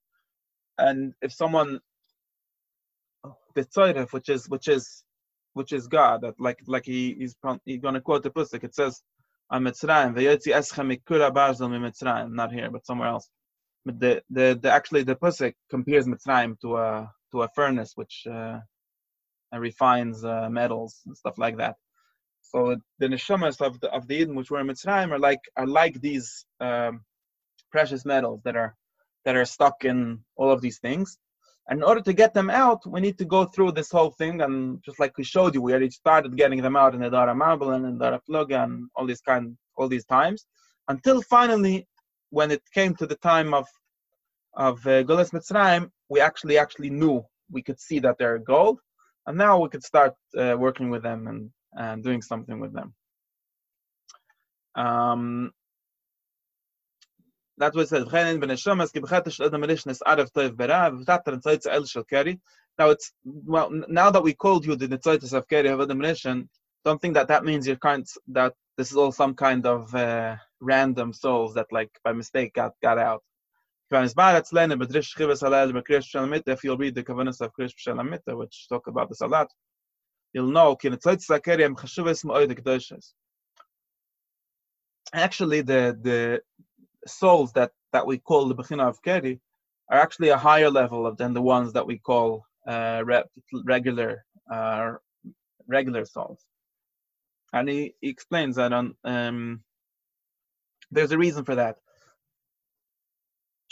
and if someone the tzoref, which is which is which is God, that like like he he's, he's going to quote the pusik. It says, "I'm Mitzrayim v'yotzi eschem mikura barzel Mitzrayim." Not here, but somewhere else. The the, the actually the pusik compares Mitzrayim to a to a furnace which uh, refines uh, metals and stuff like that. So the neshamas of the of the Eden which were in Mitzrayim are like are like these um, precious metals that are that are stuck in all of these things. And in order to get them out, we need to go through this whole thing. And just like we showed you, we already started getting them out in the Dor Hamabul and in Dor Haflaga and all these kind, all these times, until finally, when it came to the time of of uh, Gulas Mitzrayim, we actually actually knew we could see that they're gold, and now we could start uh, working with them and and doing something with them. Um, that was said now it's well now that we called you the tzayt of kari of adam lishen don't think that that means you're kind that this is all some kind of uh, random souls that like by mistake got got out. If you'll read the Kavanahs of Krish Shalamita, which talk about this a lot, you'll know actually the the souls that that we call the Bechina of Keri are actually a higher level of than the ones that we call uh, re- regular uh, regular souls. And he, he explains that on um, there's a reason for that.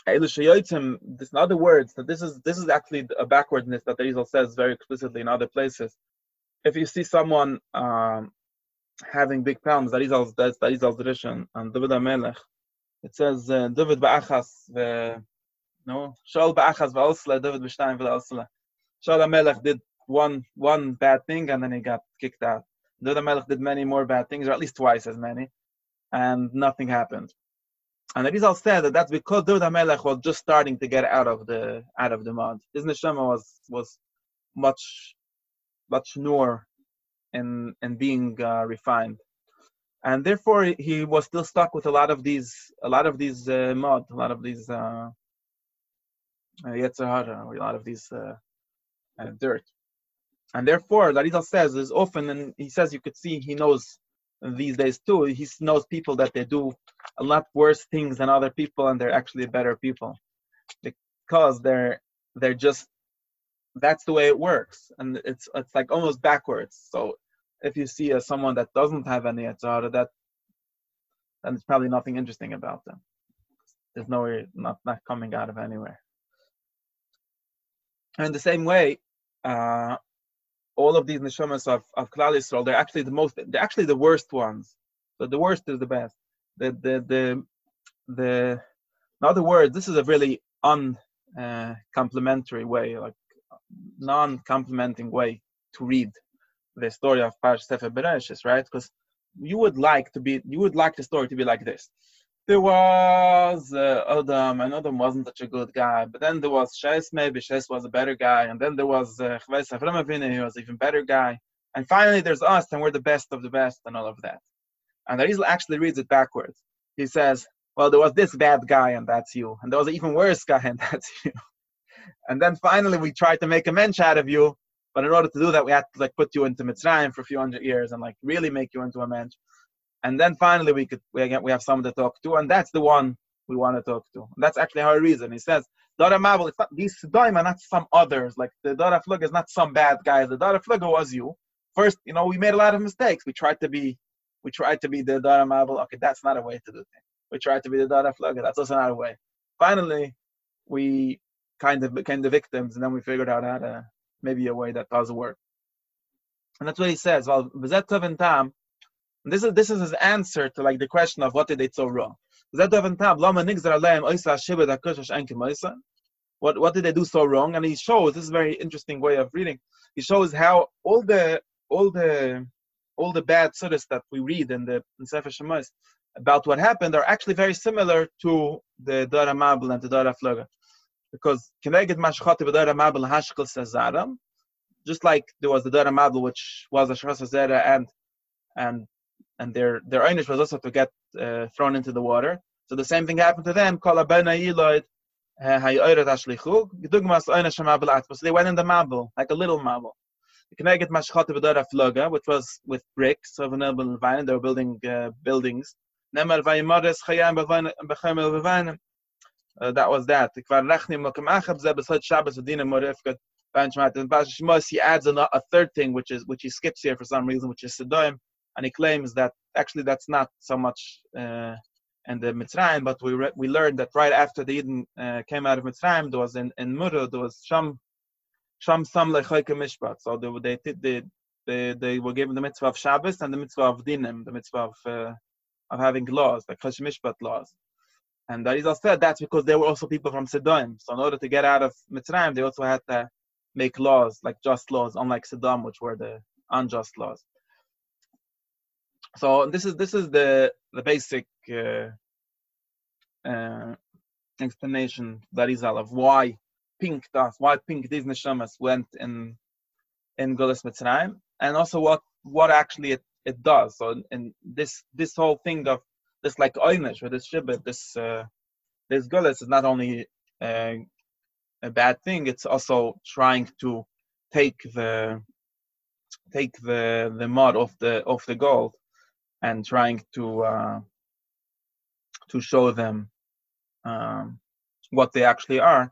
This, in other words, that this is this is actually a backwardness that the Rizal says very explicitly in other places. If you see someone um, having big problems, that Rizal's that's that Rizal's tradition, and David Amelech, it says uh, David ba'achas no Shaul ba'achas v'alsla David b'shtayim v'alsla. Shaul Amelech did one one bad thing and then he got kicked out. David Amelech did many more bad things, or at least twice as many, and nothing happened. And the Rizal said that that's because David HaMelech was just starting to get out of the out of the mud. His neshama was was much much newer in in being uh, refined, and therefore he was still stuck with a lot of these a lot of these uh, mud, a lot of these uh, uh a lot of these uh, uh, dirt, and therefore Larizal says is often, and he says you could see he knows these days too. He knows people that they do a lot worse things than other people, and they're actually better people because they're they're just that's the way it works, and it's it's like almost backwards. So if you see a, someone that doesn't have any etzara, that then it's probably nothing interesting about them. There's nowhere not not coming out of anywhere. And the same way, uh, all of these neshamas of of Klal Yisrael, they're actually the most, they're actually the worst ones. But the worst is the best. The the the the. In other words, this is a really uncomplimentary uh, way, like non-complimenting way to read the story of Parsh Sefer Bereshis, right? Because you would like to be, you would like the story to be like this there was uh, Adam, and Adam wasn't such a good guy. But then there was Shes, maybe Shes was a better guy. And then there was uh, Chves Avram he was even better guy. And finally, there's us, and we're the best of the best, and all of that. And the Rizal actually reads it backwards. He says, well, there was this bad guy, and that's you. And there was an even worse guy, and that's you. And then finally, we tried to make a mensch out of you. But in order to do that, we had to like put you into Mitzrayim for a few hundred years and like really make you into a mensch and then finally we could we again we have someone to talk to, and that's the one we want to talk to. And that's actually our reason. He says Dor Hamabul, it's not these Sidoim are not some others. Like the Dara Flug is not some bad guys. The Dara Flug was you. First, you know, we made a lot of mistakes. We tried to be we tried to be the Dor Hamabul. Okay, that's not a way to do things. We tried to be the Dara Flug. That's also not a way. Finally, we kind of became the victims, and then we figured out how to maybe a way that does work. And that's what he says. Well, and Tam, this is this is his answer to like the question of what did they so wrong. What what did they do so wrong? And he shows this is a very interesting way of reading. He shows how all the all the all the bad surahs that we read in the in Sefer Shemos about what happened are actually very similar to the Dor Hamabul and the Dor Haflaga. Because can Keneged Mashchati Dor Hamabul Hashkel Sazaram, just like there was the Dor Hamabul, which was a Shachas and and and their their einish was also to get uh, thrown into the water. So the same thing happened to them. Uh, So they went in the Mabul, like a little Mabul. Which was with bricks of an urban vine. They were building uh, buildings. Uh, that was that. He adds a, a third thing, which is which he skips here for some reason, which is sedoim and he claims that actually that's not so much uh, in the Mitzrayim, but we re- we learned that right after the Eden uh, came out of Mitzrayim, there was in in Muru there was Sham Sham Sam Lechoike Mishpat. So they they, they they they were given the mitzvah of Shabbos and the mitzvah of Dinim, the mitzvah of uh, of having laws, the Chosh Mishpat laws. And that is also said that's because there were also people from Sidon. So in order to get out of Mitzrayim, they also had to make laws, like just laws, unlike Sodom, which were the unjust laws. So this is this is the the basic uh, uh, explanation that is of why pink does why pink these neshamas went in in Gulas Mitzrayim, and also what what actually it, it does. So in this this whole thing of this like oynish or this shibit, this uh, this gullus is not only uh, a bad thing; it's also trying to take the take the the mud off the off the gold and trying to uh, to show them um, what they actually are.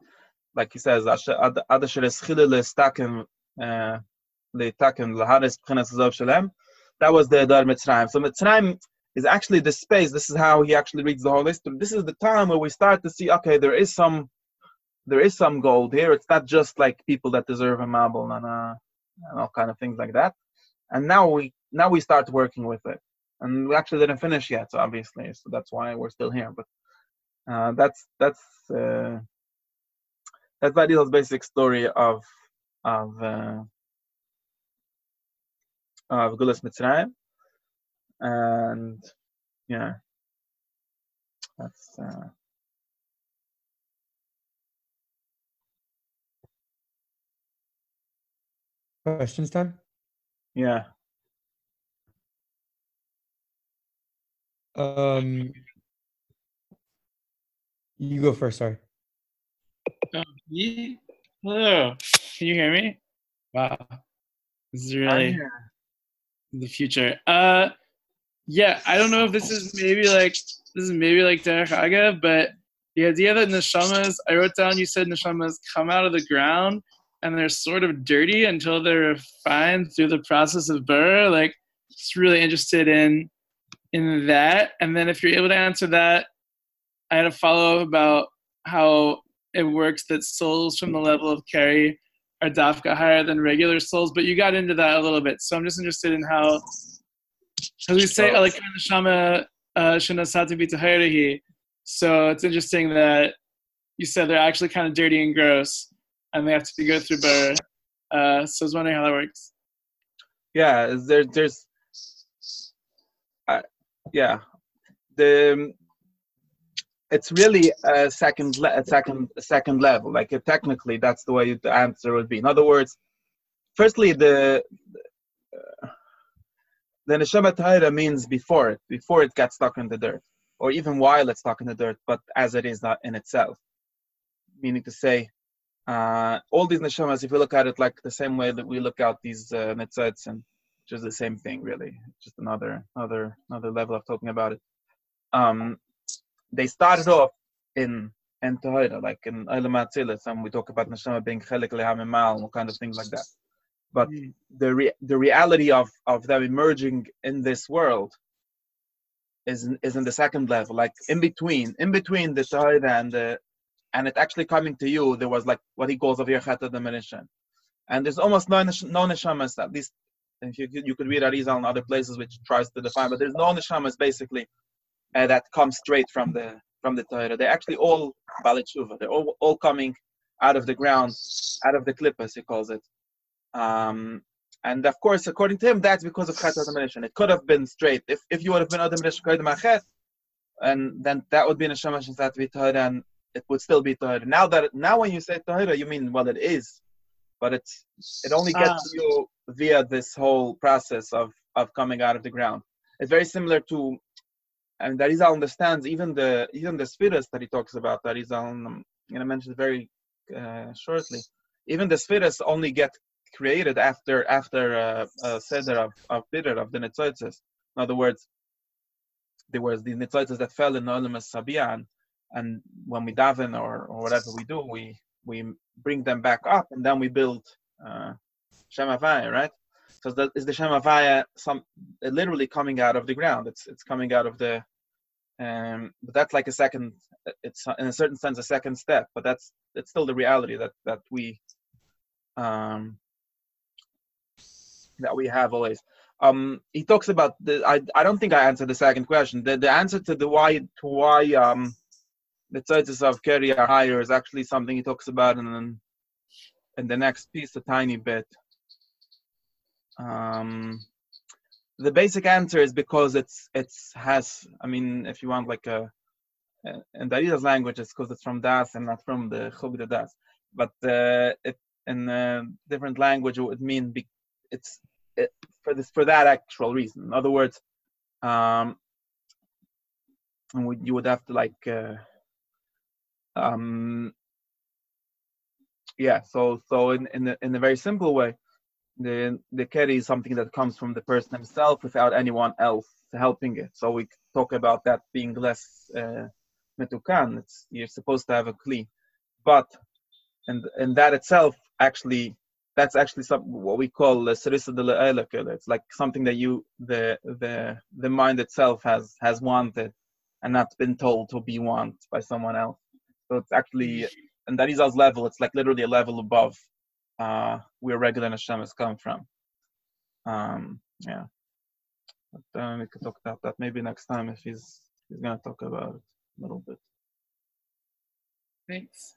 Like he says, "Asher- ad- ad asher eschile le'staken, uh, le'taken laharis b'chinas hazov shalem." that was the Dar Mitzrayim. So Mitzrayim is actually the space. This is how he actually reads the whole history. This is the time where we start to see, okay, there is some, there is some gold here. It's not just like people that deserve a Mabul and, uh, and all kind of things like that. And now we now we start working with it, and we actually didn't finish yet, so obviously. So that's why we're still here. But uh, that's that's uh, that's Vadil's basic story of of. Uh, of Gulas Mitzrayim. And yeah, that's uh, Questions time? yeah. Um, you go first. Sorry. Me? Hello. Can you hear me? Wow. This is really the future. Uh yeah, I don't know if this is maybe like this is maybe like Derech Aga, but the idea that neshamas, I wrote down you said neshamas come out of the ground and they're sort of dirty until they're refined through the process of burr. Like just really interested in in that. And then if you're able to answer that, I had a follow up about how it works that souls from the level of carry are dafka higher than regular souls, but you got into that a little bit. So I'm just interested in how, as we say, like neshama uh, shenasati. So it's interesting that you said they're actually kind of dirty and gross, and they have to be go through bar. Uh, so I was wondering how that works. Yeah, there's uh, yeah. The it's really a second le- a second a second level. Like uh, technically that's the way the answer would be. In other words, firstly the the neshama tahira means before it, before it gets stuck in the dirt, or even while it's stuck in the dirt, but as it is not in itself. Meaning to say, uh, all these neshamas, if you look at it like the same way that we look at these uh, netzetes and is the same thing really just another another another level of talking about it um they started off in in Tahira, like in Eilam Atzilis, and we talk about Neshama being chelik lehamim mal, all kind of things like that. But the re- the reality of of them emerging in this world is in, is in the second level, like in between, in between the Tahira and the and it actually coming to you, there was like what he calls of Yerchata diminution. And there's almost no, no neshamas, at least if you, could- you could read Arizal and other places which tries to define, but there's no neshamas basically uh, that come straight from the from the Torah. They're actually all Balit Shuva. They're all, all coming out of the ground, out of the klippas, he calls it. Um, and of course, according to him, that's because of Chet Adaminition. It could have been straight. If, if you would have been Adaminish Kodim Achet, and then that would be Neshama Shazat Torah, and it would still be Torah. Now that now when you say Torah, you mean well, it is, but it's it only gets Ah. you via this whole process of of coming out of the ground. It's very similar to, and Darizal understands even the even the spheres that he talks about. Darizal, I'm gonna mention it very uh, shortly. Even the spheres only get created after after uh, a seder of of bitter of the netzotzes. In other words, there was the netzotzes that fell in Olam Sabian, and when we daven or, or whatever we do, we we bring them back up, and then we build uh, Shemavaya, right? So that is the Shemavaya some uh, literally coming out of the ground. It's it's coming out of the um, but that's like a second. It's in a certain sense a second step, but that's it's still the reality that that we um, that we have always. Um, he talks about the. I I don't think I answered the second question. The the answer to the why to why um the tzitzis of Kerry are higher is actually something he talks about in in the next piece a tiny bit. Um, the basic answer is because it's it's has. I mean, if you want like a in Darida's language, it's because it's from Das and not from the Chubida Das. But uh, it, in a different language, it would mean be, it's it, for this for that actual reason. In other words, um, you would have to like uh, um yeah so so in in a, in a very simple way the the keri is something that comes from the person himself without anyone else helping it. So we talk about that being less uh, metukan. It's you're supposed to have a kli but and and that itself actually that's actually some what we call the it's like something that you the the the mind itself has has wanted and not been told to be want by someone else so it's actually and that is our level it's like literally a level above uh where regular neshamas come from um yeah but uh, we could talk about that maybe next time if he's he's gonna talk about it a little bit Thanks.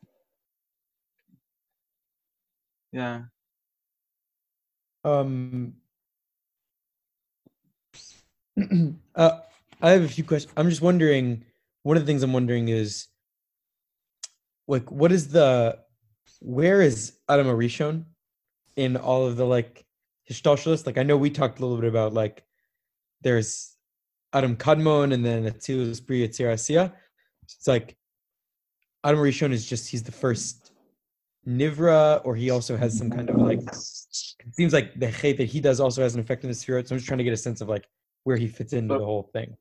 yeah Um, uh, I have a few questions. I'm just wondering. One of the things I'm wondering is, like, what is the, where is Adam Arishon in all of the like Hishtalshalis? Like, I know we talked a little bit about like, there's Adam Kadmon and then Atzilus Bri Yitzir It's like, Adam Arishon is just he's the first Nivra, or he also has some kind of like it seems like the hate that he does also has an effect on the spirit. So I'm just trying to get a sense of like where he fits into the whole thing.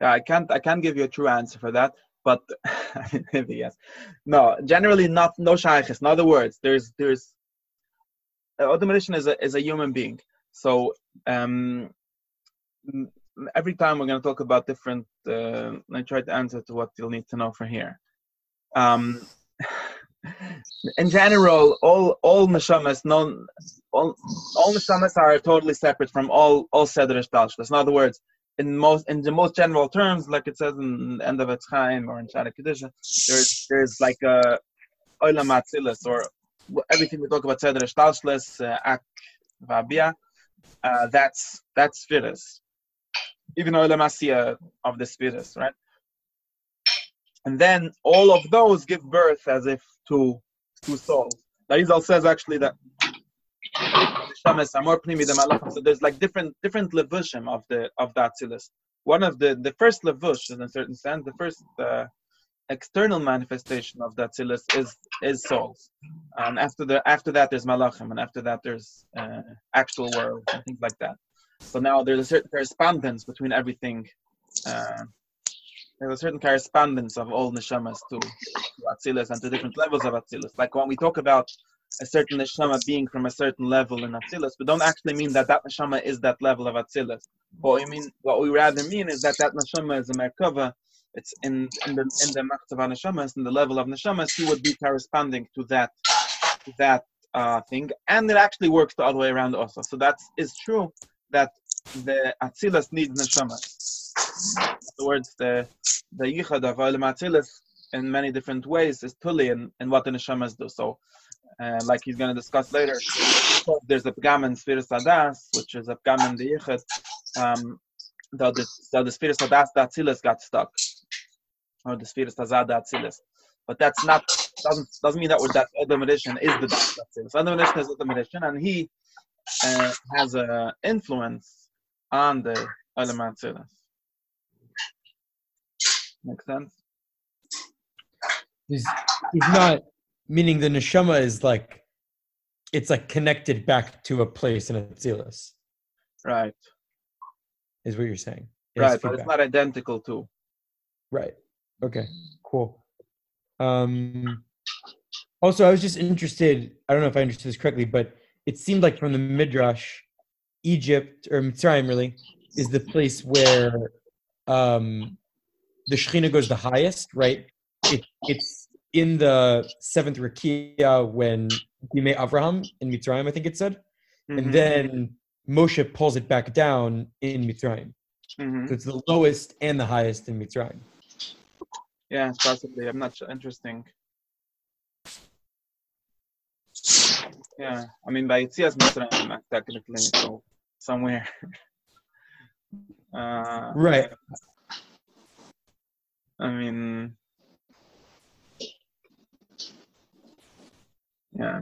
I can't I can't give you a true answer for that, but maybe yes. No, generally not no shaykhs. In other words, there's there's uh, automation is a is a human being. So um every time we're going to talk about different uh, I try to answer to what you'll need to know for here. Um in general, all all neshamas, non all all neshamas are totally separate from all all seder ishtalshus. In other words, in most in the most general terms, like it says in the end of Etz Chaim or in Shara Kedusha, there's there's like a olam atzilus or everything we talk about seder ishtalshus, uh, ak vabia, uh, that's that's spheres. Even olam asiya of the spheres, right? And then all of those give birth as if to to souls. Larizal says actually that than malachim. So there's like different different levushim of the of the Atzilus. One of the the first levush, in a certain sense, the first uh, external manifestation of the Atzilus is is souls. And after the after that there's malachim, and after that there's uh, actual world and things like that. So now there's a certain correspondence between everything. Uh, there's a certain correspondence of all neshamas to, to Atzilus and to different levels of Atzilus. Like when we talk about a certain neshama being from a certain level in Atzilus, but don't actually mean that that neshama is that level of Atzilus. What we mean, what we rather mean is that that neshama is a merkava. It's in in the in the machtava neshamas, in the level of neshamas, he would be corresponding to that to that uh, thing, and it actually works the other way around also. So that is true that the Atzilus needs neshamas. In other words, the the yichad of Olam Atzilus in many different ways is tuli in, in what the neshamas do. So, uh, like he's going to discuss later, there's a pgam in Sphiris Adas, which is a pgam in the yichad. Um, the the, the, the Sphiris Adas, the got stuck, or the Sphiris Azad, the Atzilus. But that's not doesn't doesn't mean that that Adam edition is the Atzilus. Adam edition is Adam edition, and he uh, has an influence on the Olam Atzilus. Make sense? He's, he's not meaning the neshama is like it's like connected back to a place in Atzilus, Right. is what you're saying. It Right, but it's not identical to. Right. Okay. Cool. Um, also, I was just interested. I don't know if I understood this correctly, but it seemed like from the midrash, Egypt or Mitzrayim really is the place where um, the Shekhinah goes the highest. Right. It, it's in the seventh Rakia when Bimei Avraham in Mitzrayim, I think it said, Mhm, and then Moshe pulls it back down in Mitzrayim. mhm. So it's the lowest and the highest in Mitzrayim. Yeah, possibly. I'm not sure. Interesting. Yeah, I mean, by Yitzias Mitzrayim, technically, so somewhere. uh, Right. I mean, Yeah.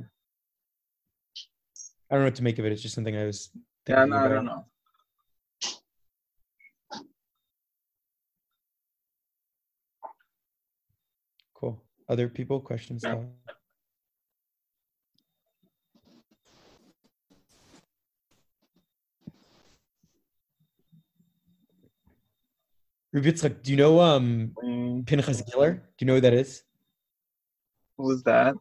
I don't know what to make of it. It's just something I was. Yeah, no, about. I don't know. Cool. Other people, questions? Yeah. Rubitzchak, do you know um, Pinchas Giller? Do you know who that is? Who's that?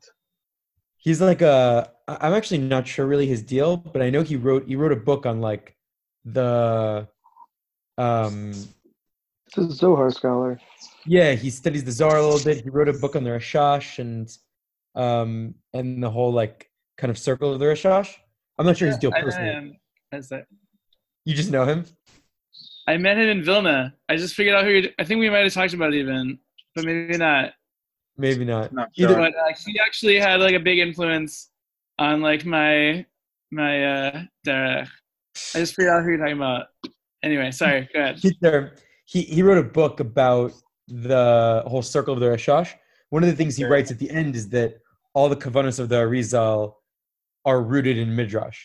He's like a I- I'm actually not sure really his deal, but I know he wrote he wrote a book on like the um It's a Zohar scholar. yeah, he studies the Zohar a little bit. He wrote a book on the Rashash and um and the whole like kind of circle of the Rashash. I'm not sure his deal I met personally. him. That's it. You just know him? I met him in Vilna. I just figured out who. You're, I think we might have talked about it even, but maybe not. Maybe not. Not Either. But uh, he actually had like a big influence on like my my uh derech. I just figured out who you're talking about. Anyway, sorry. Go ahead. He, he he wrote a book about the whole circle of the Rashash. One of the things he Okay. writes at the end is that all the kavanas of the Arizal are rooted in midrash.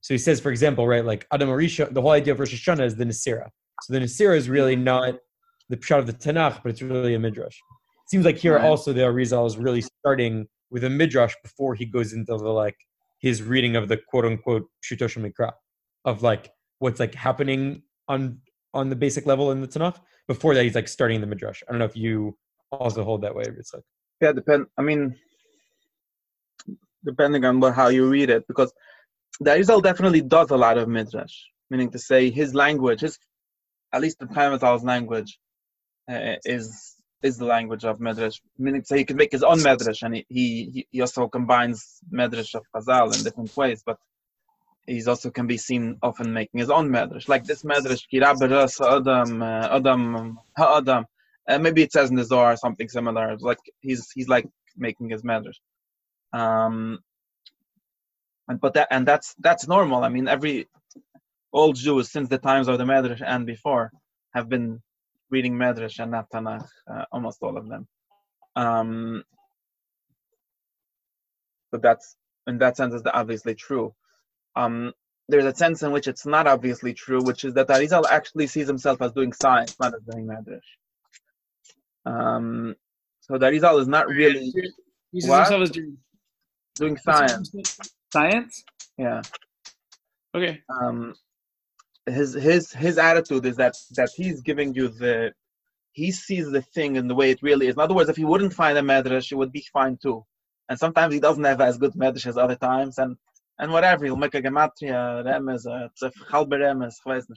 So he says, for example, right, like Adam Arisha, the whole idea of Rosh Hashanah is the Nasira. So the Nasira is really not the pshat of the Tanakh, but it's really a midrash. Seems like here Right. also the Arizal is really starting with a midrash before he goes into the like his reading of the quote unquote Pshutosh Mikra of like what's like happening on on the basic level in the Tanakh. Before that, he's like starting the midrash. I don't know if you also hold that way. It's like Yeah, depend. I mean, depending on what, how you read it, because the Arizal definitely does a lot of midrash, meaning to say his language, his at least the Pamatal's language, uh, is is the language of midrash. Meaning say he can make his own midrash, and he he, he also combines midrash of Chazal in different ways, but. He's also can be seen often making his own medrash, like this medrash, Kiraberas Adam, uh, Adam, Ha'adam. Uh, maybe it says in the Zohar something similar. Like he's he's like making his medrash. Um, and but that and that's that's normal. I mean, every all Jews since the times of the medrash and before have been reading medrash and not Tanakh. Uh, almost all of them. Um, but that's in that sense is obviously true. Um, there's a sense in which it's not obviously true, which is that Arizal actually sees himself as doing science, not as doing medrash. Um, so the Arizal is not really He sees himself as doing doing science. Science. Yeah. Okay. Um, his his his attitude is that that he's giving you the he sees the thing in the way it really is. In other words, if he wouldn't find a medrash, it would be fine too. And sometimes he doesn't have as good medrash as other times, and and whatever he'll make a gematria remes, a halbe.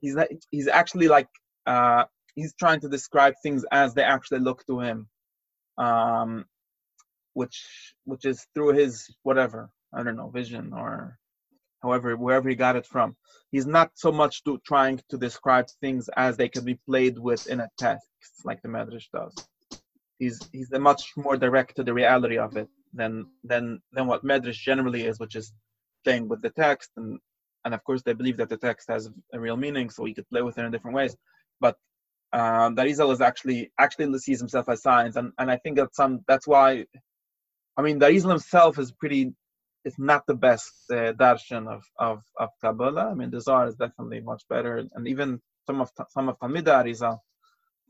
He's not, he's actually like uh, he's trying to describe things as they actually look to him, um, which which is through his whatever I don't know vision or however wherever he got it from. He's not so much to trying to describe things as they can be played with in a text like the Medrash does. He's he's much more direct to the reality of it than than than what Medrash generally is, which is playing with the text and and of course they believe that the text has a real meaning, so he could play with it in different ways. But um, Darizal is actually actually sees himself as science, and, and I think that's some that's why. I mean, Darizal himself is pretty. It's not the best uh, darshan of, of of Kabbalah. I mean, the Zohar is definitely much better, and even some of some of Talmid Arizal,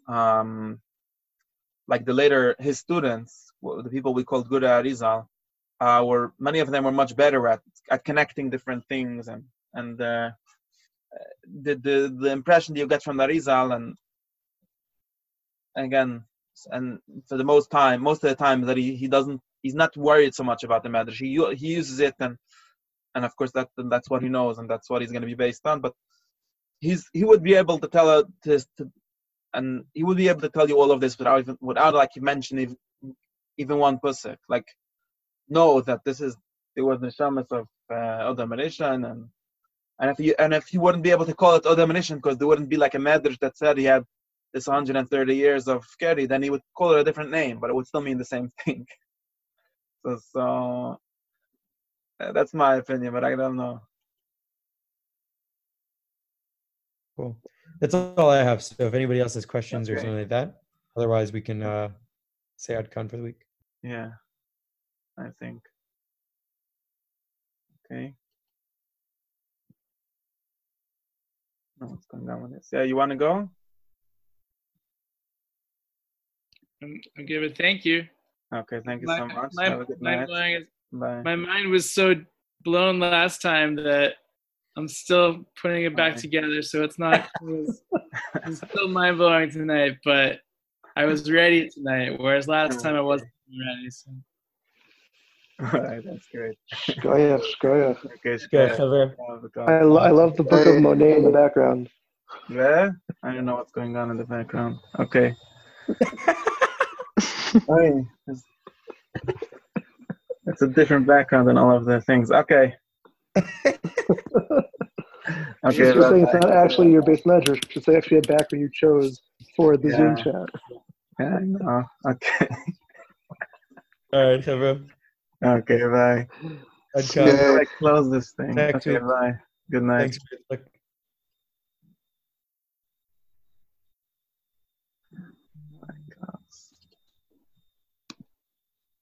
um, like the later his students, the people we called Gura Arizal, uh, were many of them were much better at at connecting different things and and uh, the the the impression that you get from Arizal and again and for the most time most of the time that he, he doesn't he's not worried so much about the medrash he he uses it and and of course that that's what he knows and that's what he's going to be based on but he's he would be able to tell to, to and he would be able to tell you all of this without even without like you mention even, even one pusik like know that this is it was the shamas of uh, Adam and and if you and if he wouldn't be able to call it Adam because there wouldn't be like a medrash that said he had this 130 years of Keri, then he would call it a different name, but it would still mean the same thing. So, so uh, that's my opinion, but I don't know. cool. That's all I have. So if anybody else has questions or something like that, otherwise we can uh, say I'd con for the week. Yeah, I think. Okay. No, what's going on with this? Yeah, you want to go? I'm, I'm good. But thank you. Okay, thank you my, so much. My, my, mind, my, mind was so blown last time that I'm still putting it back Bye. together, so it's not it's, still mind blowing tonight, but I was ready tonight, whereas last time I wasn't ready. So. All right, that's great. go ahead Okay, shkoyach. I, lo- I love the book of Monet in the background. Yeah? I don't know what's going on in the background. Okay. It's, it's a different background than all of the things. Okay. I'm just saying it's not actually your base ledger. It's actually a background you chose for the yeah. Zoom chat. Yeah, no. Okay. All right, Hebrew. Okay, bye. I close this thing. Okay, bye. Good night. Thanks.